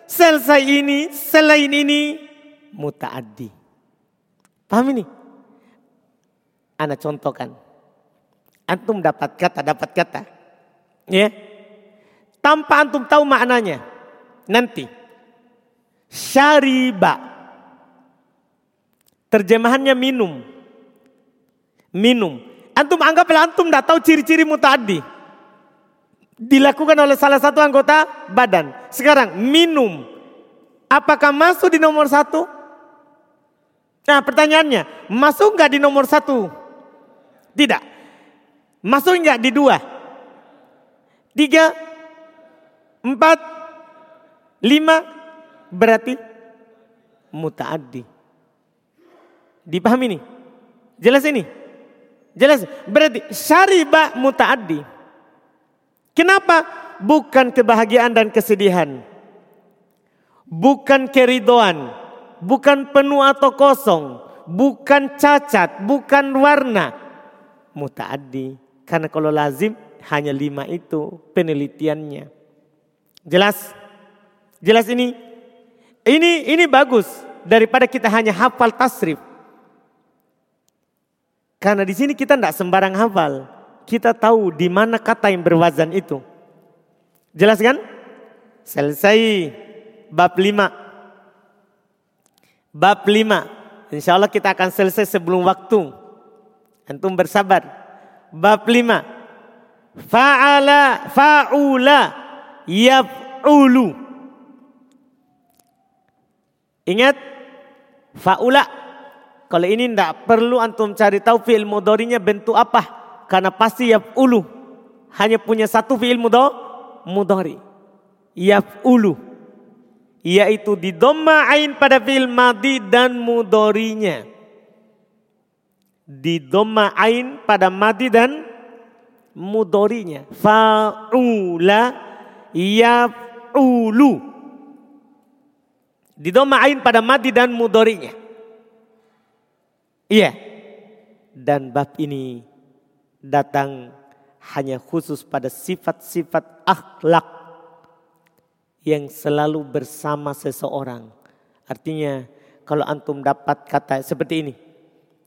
Selesai ini, selain ini mutaaddi. Paham ini? Anak contohkan. Antum dapat kata, dapat kata. Ya. Tanpa antum tahu maknanya. Nanti. Syariba. Terjemahannya minum. Minum. Antum anggaplah antum tidak tahu ciri-ciri mutadi. Dilakukan oleh salah satu anggota badan. Sekarang minum. Apakah masuk di nomor satu? Nah pertanyaannya, masuk nggak di nomor satu? Tidak. Masuk nggak di dua? Tiga? Empat? Lima? Berarti mutaaddi. Dipahami ini? Jelas ini? Jelas. Berarti syariba mutaaddi. Kenapa? Bukan kebahagiaan dan kesedihan. Bukan keridoan. Bukan penuh atau kosong. Bukan cacat. Bukan warna. Mutaaddi. Karena kalau lazim hanya lima itu penelitiannya. Jelas? Jelas ini? Ini ini bagus daripada kita hanya hafal tasrif. Karena di sini kita tidak sembarang hafal. Kita tahu di mana kata yang berwazan itu. Jelas kan? Selesai bab lima. Bab lima. Insya Allah kita akan selesai sebelum waktu. Antum bersabar. Bab lima. Fa'ala fa'ula yaf'ulu. Ingat fa'ula kalau ini tidak perlu antum cari tahu fi'il mudorinya bentuk apa. Karena pasti ulu Hanya punya satu fi'il mudori. ulu Yaitu di ain pada fi'il madi dan mudorinya. Di ain pada madi dan mudorinya. Fa'ula ulu Di ain pada madi dan mudorinya. Iya. Dan bab ini datang hanya khusus pada sifat-sifat akhlak yang selalu bersama seseorang. Artinya kalau antum dapat kata seperti ini.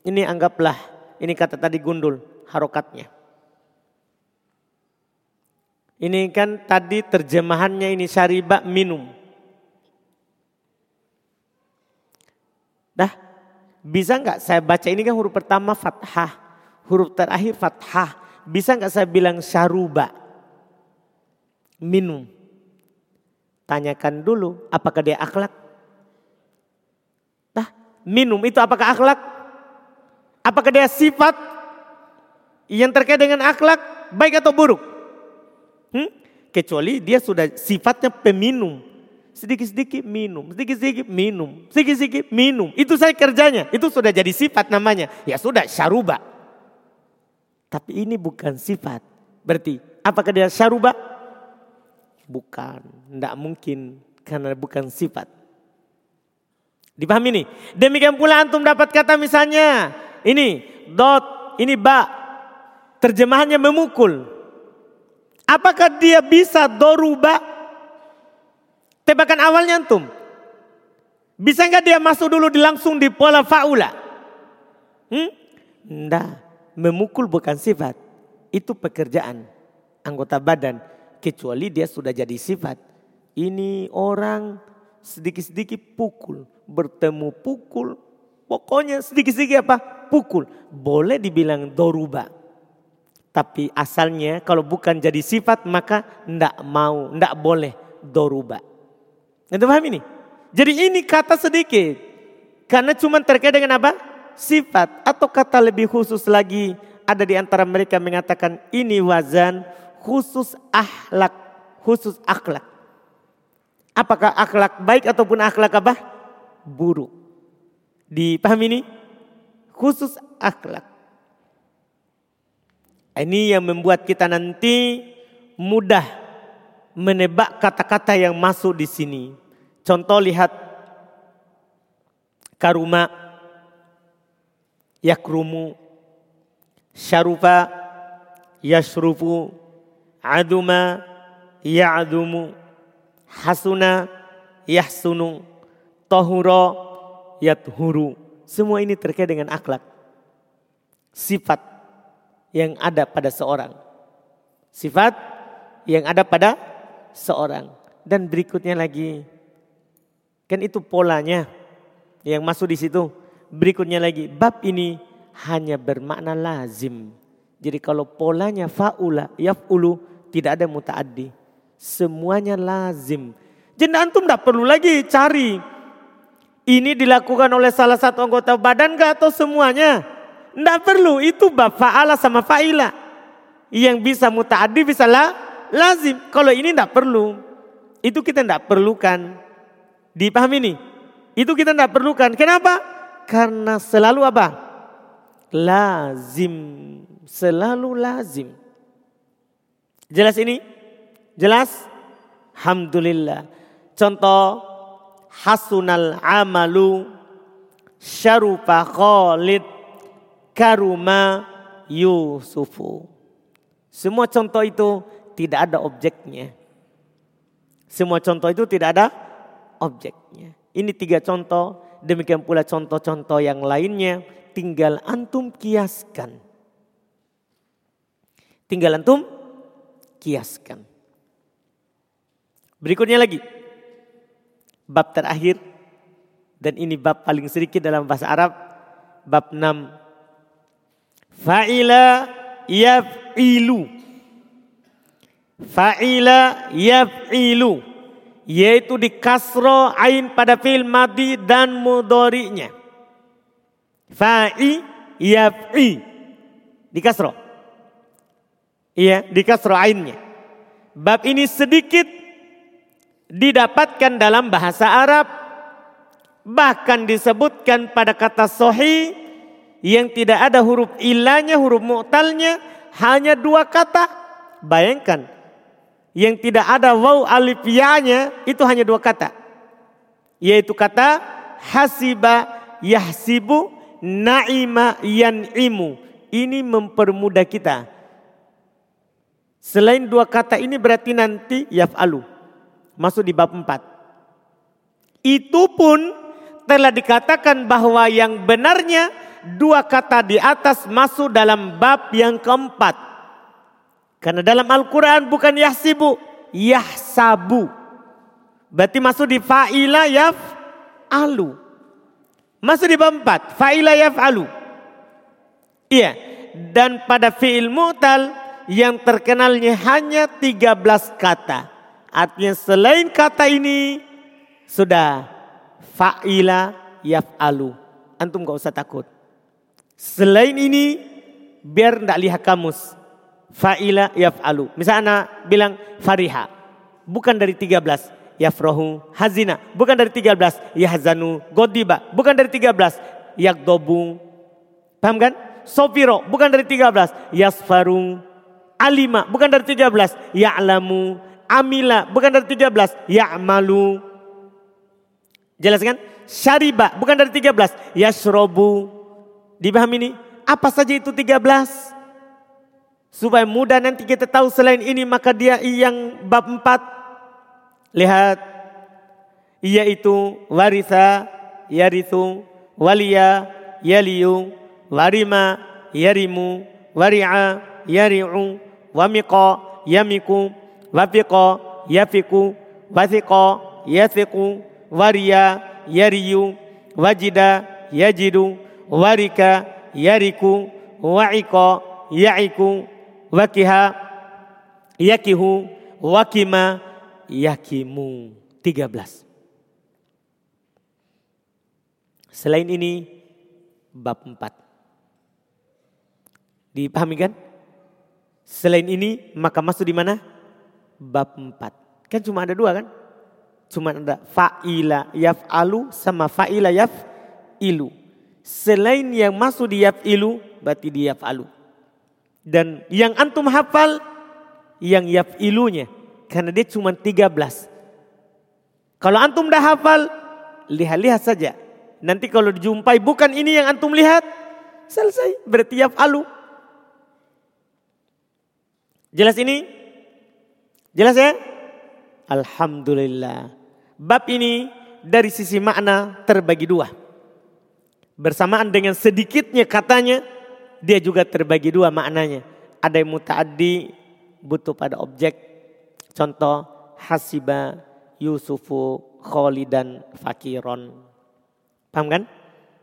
Ini anggaplah ini kata tadi gundul harokatnya. Ini kan tadi terjemahannya ini syariba minum. Dah bisa nggak saya baca ini kan huruf pertama fathah, huruf terakhir fathah. Bisa nggak saya bilang syaruba? Minum. Tanyakan dulu apakah dia akhlak? Nah, minum itu apakah akhlak? Apakah dia sifat yang terkait dengan akhlak baik atau buruk? Hmm? Kecuali dia sudah sifatnya peminum sedikit-sedikit minum, sedikit-sedikit minum, sedikit-sedikit minum. Itu saya kerjanya, itu sudah jadi sifat namanya. Ya sudah, syaruba. Tapi ini bukan sifat. Berarti, apakah dia syaruba? Bukan, tidak mungkin karena bukan sifat. Dipahami ini? Demikian pula antum dapat kata misalnya, ini dot, ini ba. Terjemahannya memukul. Apakah dia bisa doruba? Tebakan awalnya antum. Bisa nggak dia masuk dulu di langsung di pola faula? Hmm? Nggak. Memukul bukan sifat. Itu pekerjaan anggota badan. Kecuali dia sudah jadi sifat. Ini orang sedikit-sedikit pukul. Bertemu pukul. Pokoknya sedikit-sedikit apa? Pukul. Boleh dibilang doruba. Tapi asalnya kalau bukan jadi sifat maka ndak mau, ndak boleh doruba. Anda paham ini? Jadi ini kata sedikit. Karena cuma terkait dengan apa? Sifat. Atau kata lebih khusus lagi. Ada di antara mereka mengatakan ini wazan khusus akhlak. Khusus akhlak. Apakah akhlak baik ataupun akhlak apa? Buruk. Dipahami ini? Khusus akhlak. Ini yang membuat kita nanti mudah menebak kata-kata yang masuk di sini. Contoh lihat karuma yakrumu, syarufa, yashrufu, aduma, ya'dumu, hasuna, yahsunu, tohuro, yathuru. Semua ini terkait dengan akhlak. Sifat yang ada pada seorang. Sifat yang ada pada seorang. Dan berikutnya lagi. Kan itu polanya yang masuk di situ. Berikutnya lagi. Bab ini hanya bermakna lazim. Jadi kalau polanya faula, yaf'ulu, tidak ada mutaaddi. Semuanya lazim. Jadi antum tidak perlu lagi cari. Ini dilakukan oleh salah satu anggota badan gak atau semuanya? Tidak perlu. Itu bab fa'ala sama fa'ila. Yang bisa mutaaddi bisa lah, lazim. Kalau ini tidak perlu. Itu kita tidak perlukan. Dipahami ini? Itu kita tidak perlukan. Kenapa? Karena selalu apa? Lazim. Selalu lazim. Jelas ini? Jelas? Alhamdulillah. Contoh hasunal amalu syarufa khalid karuma yusufu. Semua contoh itu tidak ada objeknya. Semua contoh itu tidak ada objeknya. Ini tiga contoh, demikian pula contoh-contoh yang lainnya tinggal antum kiaskan. Tinggal antum kiaskan. Berikutnya lagi. Bab terakhir dan ini bab paling sedikit dalam bahasa Arab. Bab 6. Fa'ila yaf'ilu Fa'ila yaf'ilu. Yaitu di kasro ain pada fil madi dan mudorinya. Fa'i yaf'i. Di kasro. Iya, di kasro ainnya. Bab ini sedikit didapatkan dalam bahasa Arab. Bahkan disebutkan pada kata sohi yang tidak ada huruf ilahnya, huruf mu'talnya. Hanya dua kata. Bayangkan yang tidak ada waw alif ya-nya itu hanya dua kata. Yaitu kata hasiba yahsibu naima yan'imu. Ini mempermudah kita. Selain dua kata ini berarti nanti yaf'alu. Masuk di bab empat. Itu pun telah dikatakan bahwa yang benarnya dua kata di atas masuk dalam bab yang keempat. Karena dalam Al-Quran bukan yahsibu, yahsabu. Berarti masuk di fa'ila yaf'alu. Masuk di bab 4, fa'ila yaf'alu. Iya, dan pada fi'il mu'tal yang terkenalnya hanya 13 kata. Artinya selain kata ini sudah fa'ila yaf'alu. Antum gak usah takut. Selain ini biar tidak lihat kamus fa'ila yaf'alu. Misalnya bilang fariha. Bukan dari 13. Yafrohu hazina. Bukan dari 13. Yahzanu godiba. Bukan dari 13. Yakdobu. Paham kan? Sofiro. Bukan dari 13. Yasfaru. Alima. Bukan dari 13. Ya'lamu. Amila. Bukan dari 13. Ya'malu. Jelas kan? Syariba. Bukan dari 13. Yashrobu. Dipahami ini? Apa saja itu 13? Supaya mudah nanti kita tahu selain ini maka dia yang bab empat. Lihat. Yaitu warisa, yarisu, walia, yaliu, warima, yarimu, wari'a, yari'u, wamiqa, yamiku, wafiqa, yafiku, wasiqa, yasiku, waria, yariyu, wajida, yajidu, warika, yariku, wa'ika, ya'iku, wakiha, yakihu, wakima, yakimu. 13. Selain ini bab 4. Dipahami kan? Selain ini maka masuk di mana? Bab 4. Kan cuma ada dua kan? Cuma ada fa'ila yaf'alu sama fa'ila yaf'ilu. Selain yang masuk di yaf'ilu berarti di yaf'alu. Dan yang antum hafal yang ilunya Karena dia cuma 13. Kalau antum dah hafal, lihat-lihat saja. Nanti kalau dijumpai bukan ini yang antum lihat, selesai. Berarti yaf'alu. Jelas ini? Jelas ya? Alhamdulillah. Bab ini dari sisi makna terbagi dua. Bersamaan dengan sedikitnya katanya, dia juga terbagi dua maknanya. Ada yang muta'addi butuh pada objek. Contoh hasiba Yusufu kholidan fakiron. Paham kan?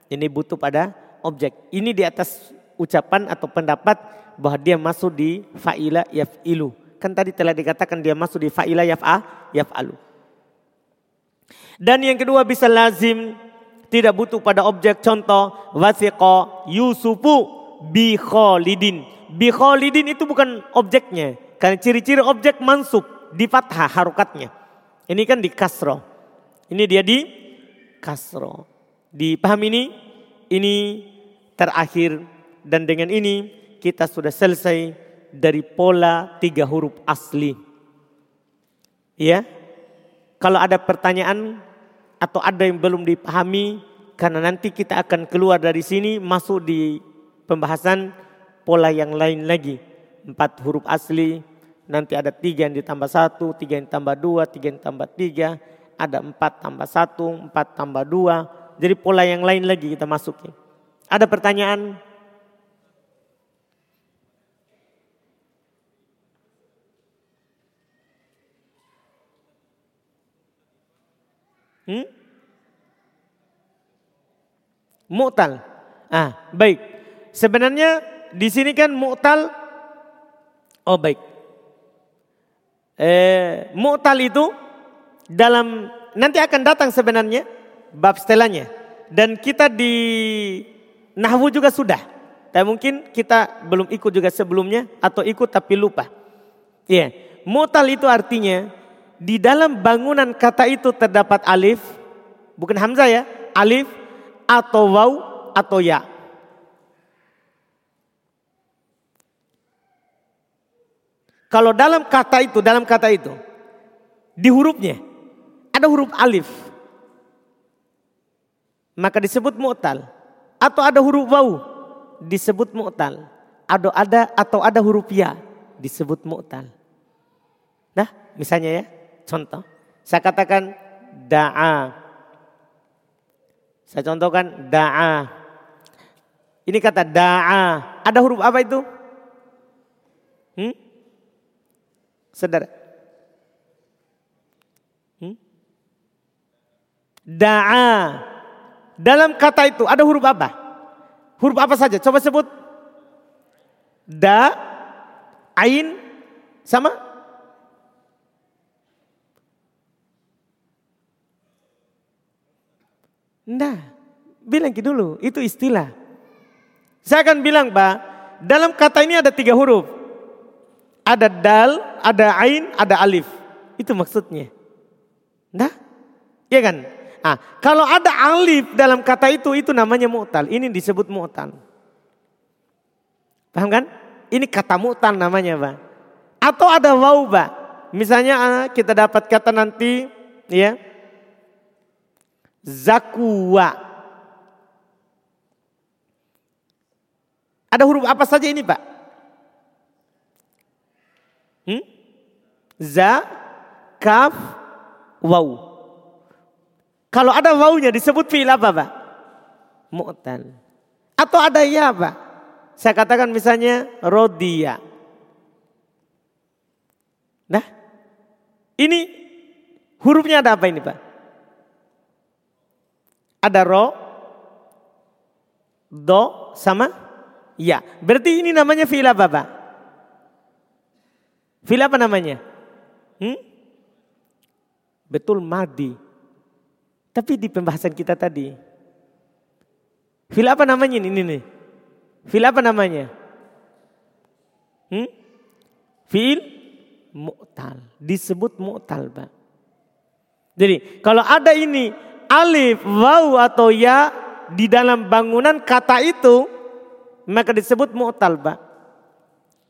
Ini butuh pada objek. Ini di atas ucapan atau pendapat bahwa dia masuk di fa'ila yaf'ilu. Kan tadi telah dikatakan dia masuk di fa'ila yaf'a yaf'alu. Dan yang kedua bisa lazim tidak butuh pada objek contoh wasiqa Yusufu bi Khalidin. Bi Khalidin itu bukan objeknya. Karena ciri-ciri objek mansub di fathah harokatnya. Ini kan di kasro. Ini dia di kasro. Dipaham ini? Ini terakhir dan dengan ini kita sudah selesai dari pola tiga huruf asli. Ya, kalau ada pertanyaan atau ada yang belum dipahami karena nanti kita akan keluar dari sini masuk di pembahasan pola yang lain lagi. Empat huruf asli, nanti ada tiga yang ditambah satu, tiga yang tambah dua, tiga yang tambah tiga, ada empat tambah satu, empat tambah dua. Jadi pola yang lain lagi kita masukin. Ada pertanyaan? Hmm? Mu'tal. Ah, baik. Sebenarnya di sini kan mu'tal. Oh baik. Eh, mu'tal itu dalam nanti akan datang sebenarnya bab setelahnya. Dan kita di Nahwu juga sudah. Tapi mungkin kita belum ikut juga sebelumnya atau ikut tapi lupa. Iya. Yeah. Mu'tal itu artinya di dalam bangunan kata itu terdapat alif, bukan hamzah ya, alif atau waw atau ya. Kalau dalam kata itu, dalam kata itu, di hurufnya ada huruf alif, maka disebut mu'tal. Atau ada huruf waw, disebut mu'tal. Ada ada atau ada huruf ya, disebut mu'tal. Nah, misalnya ya, Contoh, saya katakan da'a. Saya contohkan da'a. Ini kata da'a. Ada huruf apa itu? Hmm? Saudara. Hmm? Da'a. Dalam kata itu ada huruf apa? Huruf apa saja? Coba sebut. Da, ain, sama Nah, bilang dulu, itu istilah. Saya akan bilang, Pak, dalam kata ini ada tiga huruf. Ada dal, ada ain, ada alif. Itu maksudnya. Nah, iya kan? Ah, kalau ada alif dalam kata itu, itu namanya mu'tal. Ini disebut mu'tal. Paham kan? Ini kata mu'tal namanya, Pak. Atau ada wau, Pak. Misalnya ah, kita dapat kata nanti, ya, zakwa. Ada huruf apa saja ini Pak? Hmm? Za, kaf, waw. Kalau ada wawnya disebut fi'il apa Pak? Mu'tal. Atau ada ya Pak? Saya katakan misalnya rodia. Nah, ini hurufnya ada apa ini Pak? Ada ro, do, sama ya. Berarti ini namanya fi'il apa Pak? Fi'il apa namanya? Hmm? Betul madi. Tapi di pembahasan kita tadi. Fi'il apa namanya ini? nih? Fi'il apa namanya? Hmm? Fi'il mu'tal. Disebut mu'tal Pak. Jadi kalau ada ini alif, waw atau ya di dalam bangunan kata itu maka disebut mu'tal Pak.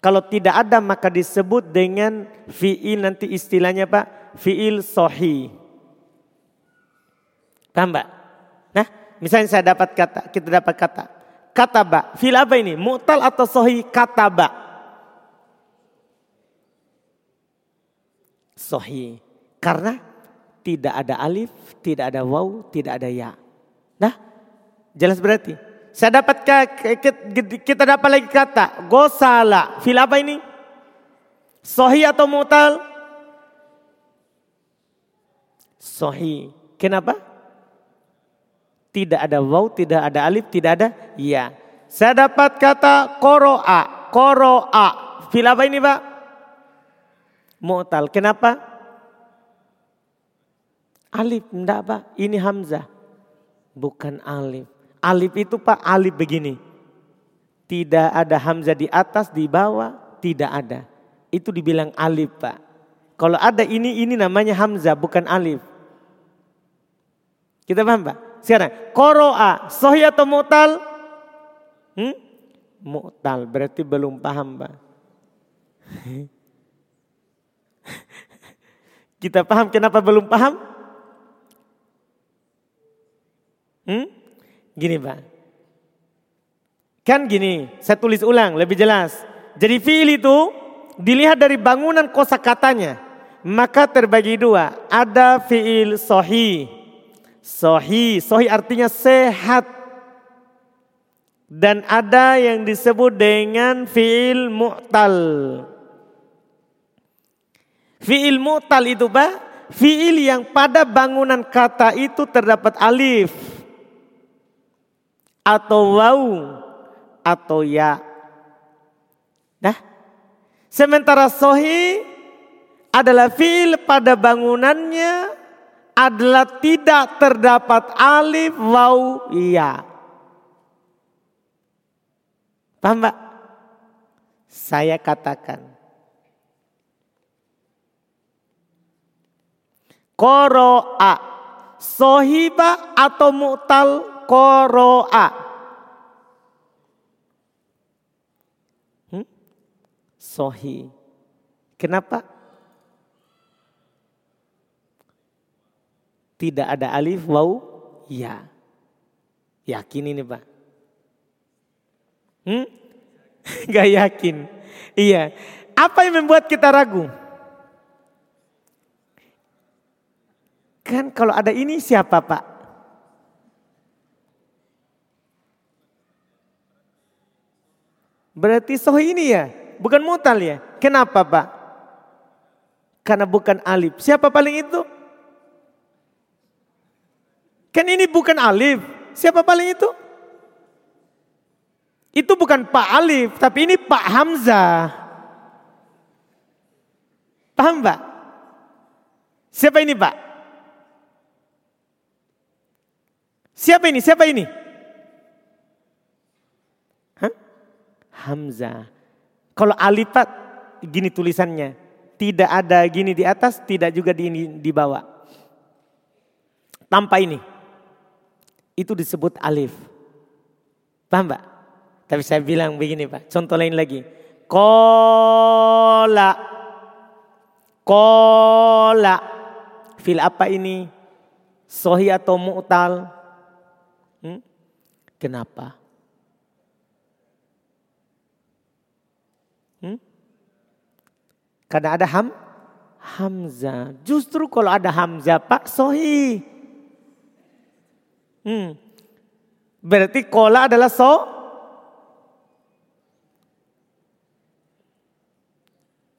Kalau tidak ada maka disebut dengan fi'il nanti istilahnya Pak, fi'il sohi. Paham? Nah, misalnya saya dapat kata, kita dapat kata Kataba. Fil apa ini? Mu'tal atau sohi kataba? Sohi. Karena tidak ada alif, tidak ada waw, tidak ada ya. Nah, jelas berarti. Saya dapat kita dapat lagi kata gosala. Fil apa ini? Sohi atau mu'tal? Sohi. Kenapa? Tidak ada waw, tidak ada alif, tidak ada ya. Saya dapat kata koroa, koroa. Fil apa ini pak? Mu'tal. Kenapa? Alif, enggak pak. Ini Hamzah. Bukan alif. Alif itu pak, alif begini. Tidak ada Hamzah di atas, di bawah. Tidak ada. Itu dibilang alif pak. Kalau ada ini, ini namanya Hamzah, bukan alif. Kita paham pak? Sekarang, koroa, sohi atau mu'tal? Hmm? Mu'tal, berarti belum paham Pak. Kita paham kenapa belum paham? Hmm? Gini Pak. Kan gini, saya tulis ulang lebih jelas. Jadi fiil itu dilihat dari bangunan kosa katanya. Maka terbagi dua. Ada fiil sohi Sohi, sohi artinya sehat. Dan ada yang disebut dengan fi'il mu'tal. Fi'il mu'tal itu pak, fi'il yang pada bangunan kata itu terdapat alif. Atau waw. Atau ya. Nah, sementara sohi adalah fi'il pada bangunannya adalah tidak terdapat alif waw iya. Paham Mbak? Saya katakan. Koro'a. Sohiba atau mu'tal koro'a. Hmm? Sohi. Kenapa? Tidak ada alif, waw, ya. Yakin ini Pak? Hmm? Gak yakin. Iya. Apa yang membuat kita ragu? Kan kalau ada ini siapa Pak? Berarti soh ini ya, bukan mutal ya. Kenapa Pak? Karena bukan alif. Siapa paling itu? Kan ini bukan alif. Siapa paling itu? Itu bukan Pak Alif, tapi ini Pak Hamzah. Paham Pak? Siapa ini Pak? Siapa ini? Siapa ini? Hamzah. Kalau alif Pak, gini tulisannya. Tidak ada gini di atas, tidak juga di, di bawah. Tanpa ini itu disebut alif. Paham Pak? Tapi saya bilang begini Pak, contoh lain lagi. Kola. Kola. Fil apa ini? Sohi atau mu'tal? Hmm? Kenapa? Karena ada ham, Hamzah. Justru kalau ada Hamzah Pak Sohi. Hmm. Berarti kola adalah so.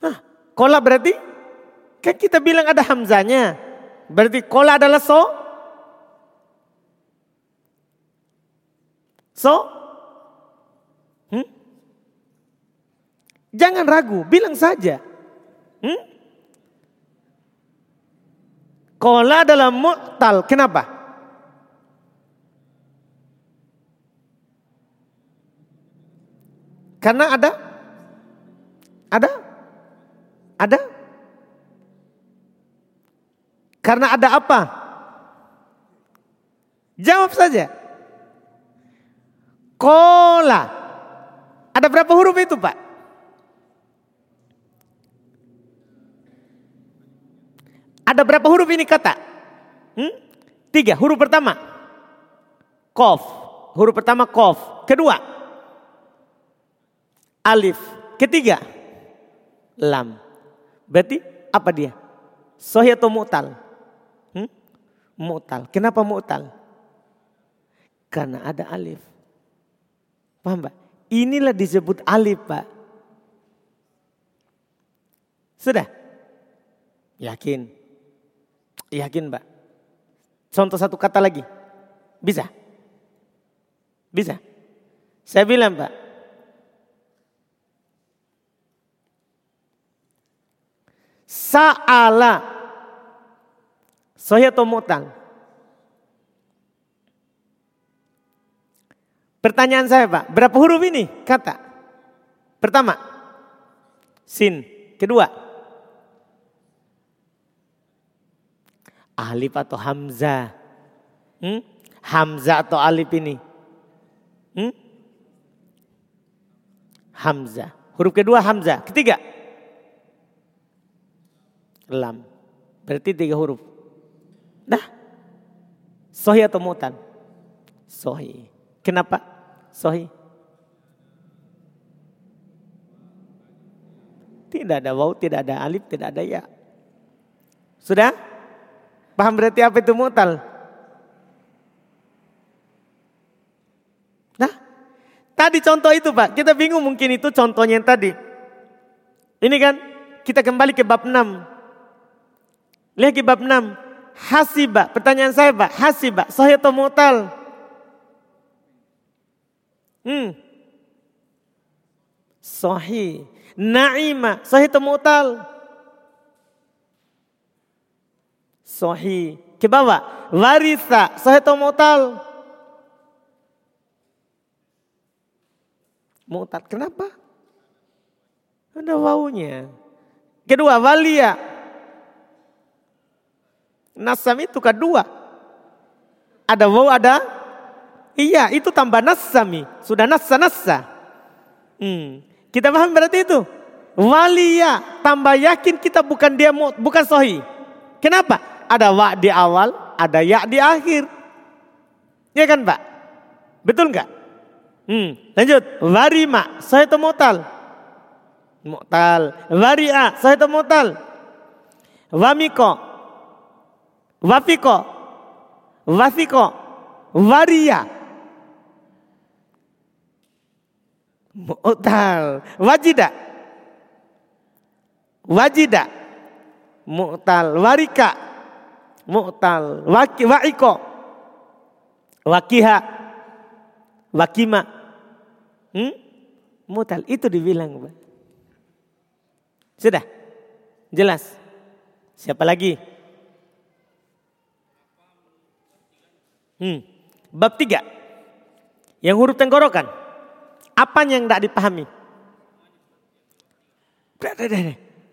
Nah, kola berarti kan kita bilang ada hamzanya. Berarti kola adalah so. So. Hmm? Jangan ragu, bilang saja. Hmm? Kola adalah mu'tal. Kenapa? Karena ada ada ada Karena ada apa? Jawab saja. Kola. Ada berapa huruf itu Pak? Ada berapa huruf ini kata? Hmm? Tiga. Huruf pertama. Kof. Huruf pertama kof. Kedua. Alif. Ketiga. Lam. Berarti apa dia? Sohi atau mu'tal? Hmm? Mu'tal. Kenapa mu'tal? Karena ada alif. Paham Pak? Inilah disebut alif Pak. Sudah? Yakin? Yakin Pak? Contoh satu kata lagi. Bisa? Bisa? Saya bilang Pak. Sa'ala. Sohya atau? Pertanyaan saya Pak, berapa huruf ini kata? Pertama, sin. Kedua, alif atau hamzah. Hmm? Hamzah atau alif ini? Hmm? Hamzah. Huruf kedua hamzah. Ketiga, lam. Berarti tiga huruf. Dah. Sohi atau mutan? Sohi. Kenapa? Sohi. Tidak ada waw, tidak ada alif, tidak ada ya. Sudah? Paham berarti apa itu mutal? Nah, tadi contoh itu Pak, kita bingung mungkin itu contohnya yang tadi. Ini kan, kita kembali ke bab 6. Lihat ke bab 6. Hasiba, pertanyaan saya Pak, hasiba, sahih atau mutal? Hmm. Sahih. Naima. Sahih atau mu'tal? Sahih. Ke bawah. Warisa. Sahih atau mu'tal? Mu'tal. Kenapa? Ada wawunya. Kedua, walia. Nasam itu kedua. Ada waw, ada Iya, itu tambah nasami. Sudah nassa-nassa. Hmm. Kita paham berarti itu. Walia, tambah yakin kita bukan dia bukan sohi. Kenapa? Ada wa di awal, ada ya di akhir. Ya kan Pak? Betul nggak? Hmm. Lanjut. Warima, sohi itu mutal. Mutal. Waria, sohi itu mutal. Wamiko. Wafiko. Wasiko. Waria. Mu'tal. Wajida. Wajida. Mu'tal. Warika. Mu'tal. Waki, wa'iko. Wakiha. Wakima. Hmm? Mu'tal. Itu dibilang. Sudah? Jelas? Siapa lagi? Hmm. Bab tiga. Yang huruf tenggorokan. Apa yang tidak dipahami?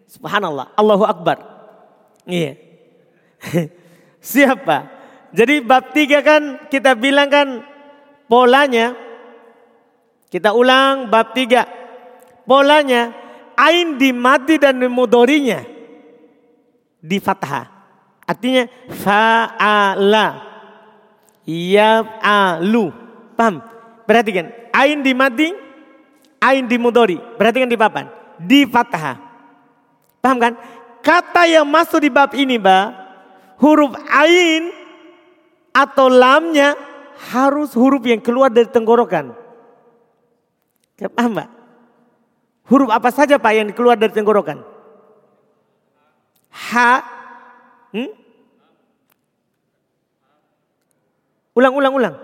Subhanallah. Allahu Akbar. Iya. Siapa? Jadi bab tiga kan kita bilang kan polanya. Kita ulang bab tiga. Polanya ain di mati dan mudorinya di fathah. Artinya fa'ala yaf'alu. Paham? Perhatikan, ain di mati, ain di mudori. Perhatikan di papan, di fathah. Paham kan? Kata yang masuk di bab ini, Mbak, huruf ain atau lamnya harus huruf yang keluar dari tenggorokan. Paham, Mbak? Huruf apa saja Pak yang keluar dari tenggorokan? Ha. Hmm? Ulang, ulang, ulang.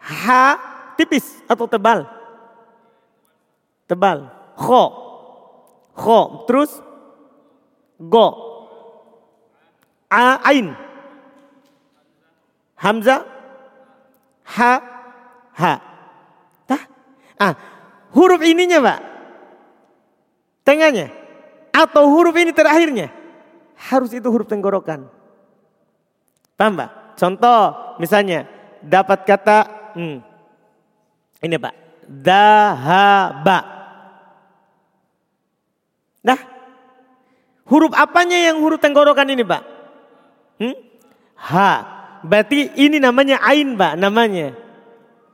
Ha tipis atau tebal? Tebal. Kho. Kho. Terus go. Ain. Hamzah. Ha. Ha. Tah? Ah, huruf ininya, Pak. Tengahnya. Atau huruf ini terakhirnya. Harus itu huruf tenggorokan. Paham, Pak? Contoh misalnya dapat kata Hmm. Ini Pak. Dahaba. Nah. Huruf apanya yang huruf tenggorokan ini Pak? Hmm? Ha. Berarti ini namanya ain, Pak, namanya.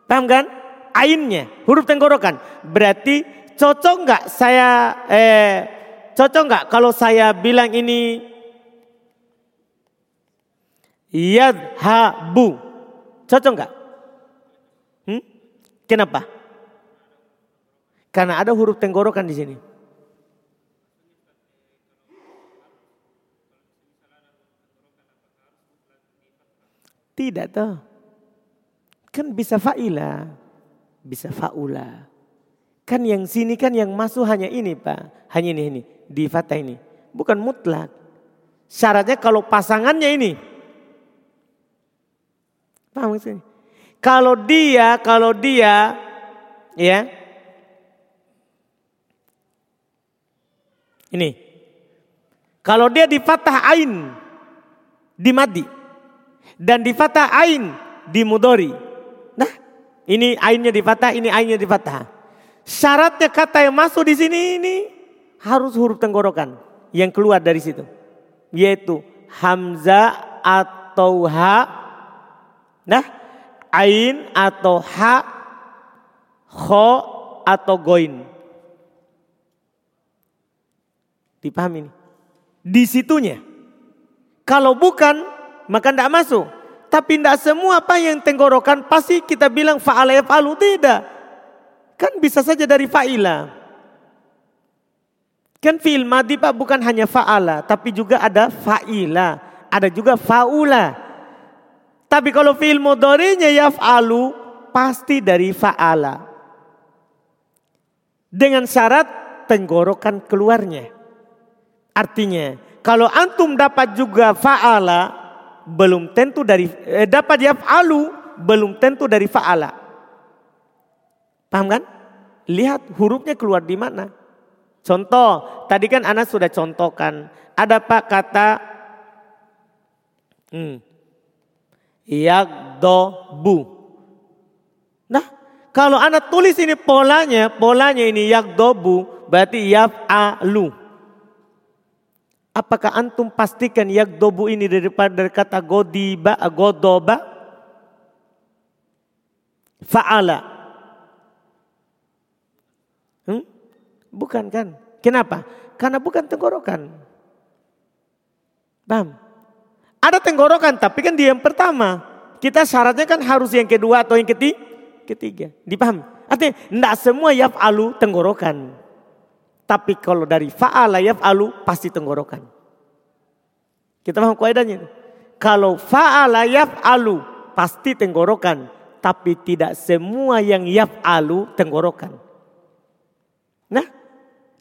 Paham kan? Ainnya, huruf tenggorokan. Berarti cocok nggak saya eh cocok nggak kalau saya bilang ini yadhabu. Cocok nggak? Hmm? Kenapa? Karena ada huruf tenggorokan di sini. Tidak tahu. Kan bisa fa'ila. Bisa fa'ula. Kan yang sini kan yang masuk hanya ini Pak. Hanya ini, ini. Di fatah ini. Bukan mutlak. Syaratnya kalau pasangannya ini. Paham sini? Kalau dia, kalau dia, ya. Ini. Kalau dia di fatah ain, di madi dan di fathah ain di mudori. Nah, ini ainnya di fathah, ini ainnya di fathah. Syaratnya kata yang masuk di sini ini harus huruf tenggorokan yang keluar dari situ. Yaitu hamzah atau ha. Nah, ain atau ha, kho atau goin. Dipahami ini? Di situnya. Kalau bukan maka tidak masuk. Tapi tidak semua apa yang tenggorokan pasti kita bilang fa'ala yaf'alu. Tidak. Kan bisa saja dari fa'ila. Kan fi'il madi pak bukan hanya fa'ala. Tapi juga ada fa'ila. Ada juga fa'ula. Tapi kalau fi'il mudorinya yaf'alu pasti dari fa'ala. Dengan syarat tenggorokan keluarnya. Artinya kalau antum dapat juga fa'ala belum tentu dari eh, dapat alu belum tentu dari faala. Paham kan? Lihat hurufnya keluar di mana. Contoh, tadi kan anak sudah contohkan. Ada pak kata hmm, bu. Nah, kalau anak tulis ini polanya, polanya ini bu, berarti alu. Apakah antum pastikan dobu ini daripada dari kata godiba, godoba? Fa'ala. Hmm? Bukan kan? Kenapa? Karena bukan tenggorokan. Paham? Ada tenggorokan tapi kan di yang pertama. Kita syaratnya kan harus yang kedua atau yang ketiga. ketiga. Dipaham? Artinya tidak semua yaf'alu tenggorokan. Tapi kalau dari fa'ala yaf'alu pasti tenggorokan. Kita paham kaidahnya. Kalau fa'ala yaf'alu pasti tenggorokan. Tapi tidak semua yang yaf'alu tenggorokan. Nah,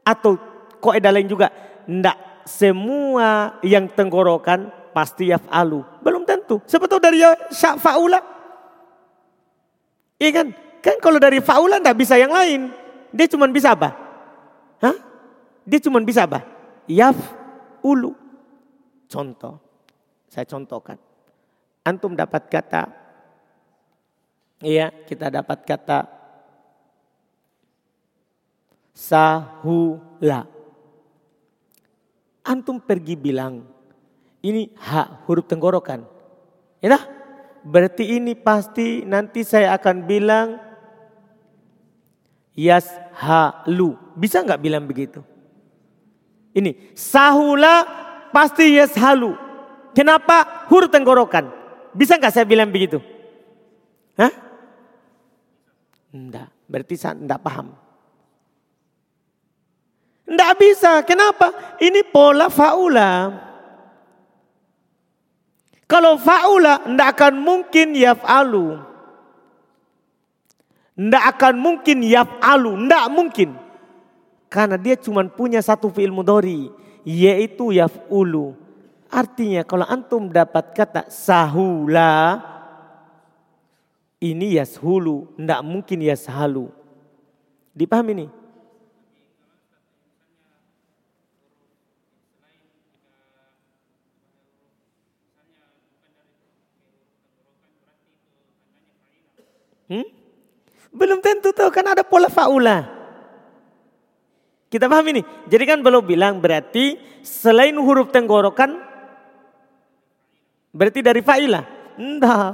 atau kaidah lain juga. Tidak semua yang tenggorokan pasti yaf'alu. Belum tentu. Sebetulnya dari fa'ula. Iya kan? Kan kalau dari fa'ula tidak bisa yang lain. Dia cuma bisa apa? Hah? Dia cuma bisa apa? Yaf ulu. Contoh. Saya contohkan. Antum dapat kata Iya, kita dapat kata sahula. Antum pergi bilang, ini hak huruf tenggorokan. Ya, berarti ini pasti nanti saya akan bilang yas halu. Bisa nggak bilang begitu? Ini sahula pasti yes halu. Kenapa? Huruf tenggorokan. Bisa nggak saya bilang begitu? Hah? Enggak. Berarti saya enggak paham. Enggak bisa. Kenapa? Ini pola faula. Kalau faula enggak akan mungkin yaf'alu. Enggak akan mungkin yaf'alu. Enggak mungkin. Karena dia cuma punya satu fi'il mudori. Yaitu yaf'ulu. Artinya kalau antum dapat kata sahula. Ini yashulu. Tidak mungkin yashalu. Dipahami ini? Hmm? Belum tentu tahu kan ada pola faula. Kita paham ini. Jadi kan belum bilang berarti selain huruf tenggorokan berarti dari fa'ilah. Enggak.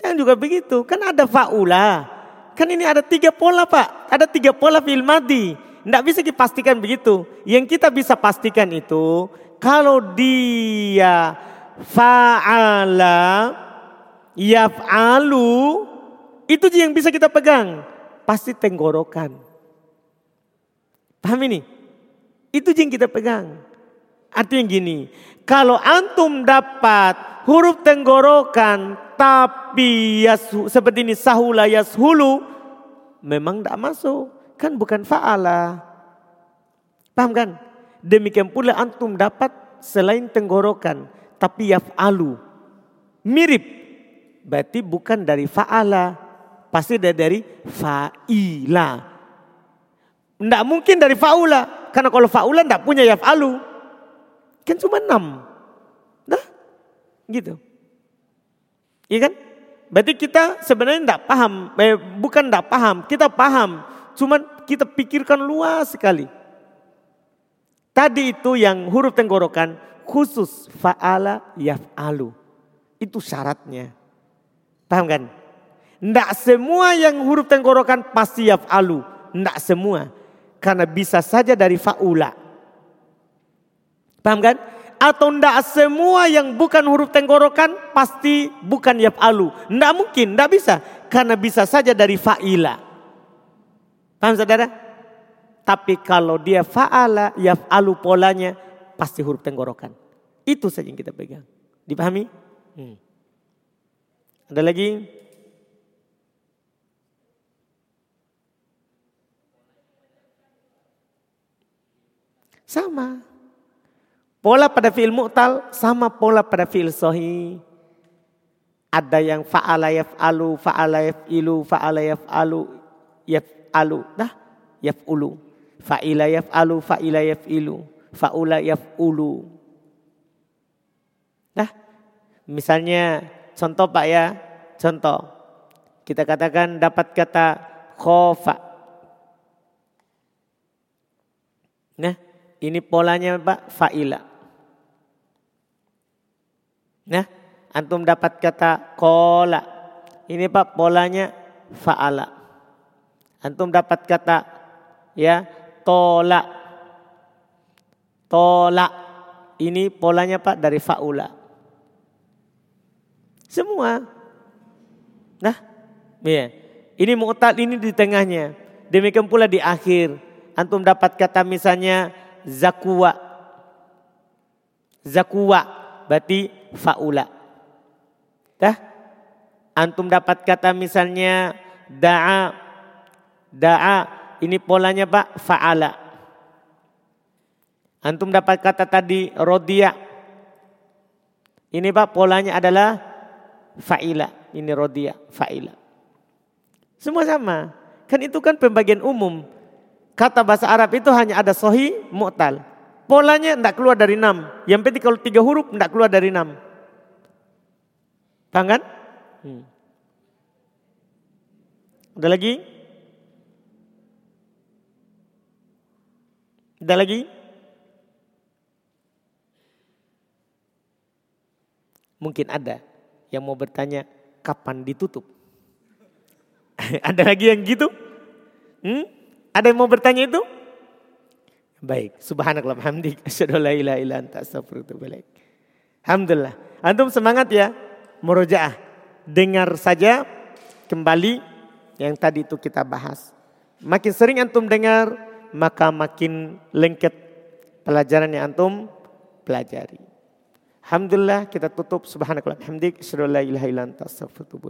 Jangan juga begitu. Kan ada faula. Kan ini ada tiga pola pak. Ada tiga pola fil madi. Tidak bisa dipastikan begitu. Yang kita bisa pastikan itu. Kalau dia fa'ala yaf'alu. Itu yang bisa kita pegang. Pasti tenggorokan. Paham ini? Itu yang kita pegang. Artinya gini, kalau antum dapat huruf tenggorokan tapi yasu, seperti ini sahula yashulu memang tidak masuk. Kan bukan fa'ala. Paham kan? Demikian pula antum dapat selain tenggorokan tapi yaf'alu. Mirip. Berarti bukan dari fa'ala. Pasti dari fa'ila. Tidak mungkin dari fa'ula. Karena kalau fa'ula tidak punya yaf'alu. Kan cuma enam. Dah. Gitu. Iya kan? Berarti kita sebenarnya tidak paham, eh, bukan tidak paham, kita paham. Cuman kita pikirkan luas sekali. Tadi itu yang huruf tenggorokan khusus fa'ala yaf'alu. Itu syaratnya. Paham kan? Tidak semua yang huruf tenggorokan pasti yaf'alu. Tidak semua. Karena bisa saja dari fa'ula. Paham kan? atau ndak semua yang bukan huruf tenggorokan pasti bukan yaf'alu. Ndak mungkin, ndak bisa. Karena bisa saja dari fa'ila. Paham saudara? Tapi kalau dia fa'ala, yaf'alu polanya pasti huruf tenggorokan. Itu saja yang kita pegang. Dipahami? Hmm. Ada lagi? Sama. Pola pada fi'il mu'tal sama pola pada fi'il sohi. Ada yang fa'ala yaf'alu, fa'ala yaf'ilu, fa'ala yaf'alu, yaf'alu. Dah, yaf'ulu. Fa'ila yaf'alu, fa'ila yaf'ilu, fa'ula yaf'ulu. Dah, misalnya contoh Pak ya, contoh. Kita katakan dapat kata khofa. Nah, ini polanya Pak fa'ila. Nah, antum dapat kata kola. Ini Pak polanya fa'ala. Antum dapat kata ya tola. Tola. Ini polanya Pak dari fa'ula. Semua. Nah, ya. Ini mu'tal ini di tengahnya. Demikian pula di akhir. Antum dapat kata misalnya zakwa. Zakwa berarti faula. Dah? Antum dapat kata misalnya da'a. Da'a ini polanya Pak fa'ala. Antum dapat kata tadi rodia. Ini Pak polanya adalah fa'ila. Ini rodia, fa'ila. Semua sama. Kan itu kan pembagian umum. Kata bahasa Arab itu hanya ada sohi, mu'tal. Polanya tidak keluar dari enam. Yang penting kalau tiga huruf tidak keluar dari enam. Paham kan? Hmm. Ada lagi? Ada lagi? Mungkin ada yang mau bertanya kapan ditutup. ada lagi yang gitu? Hmm? Ada yang mau bertanya itu? Baik, subhanallah hamdik asyhadu la ilaha illa anta astaghfiruka Alhamdulillah. Antum semangat ya murojaah. Dengar saja kembali yang tadi itu kita bahas. Makin sering antum dengar, maka makin lengket pelajaran yang antum pelajari. Alhamdulillah kita tutup subhanakallah hamdik asyhadu la ilaha illa anta astaghfiruka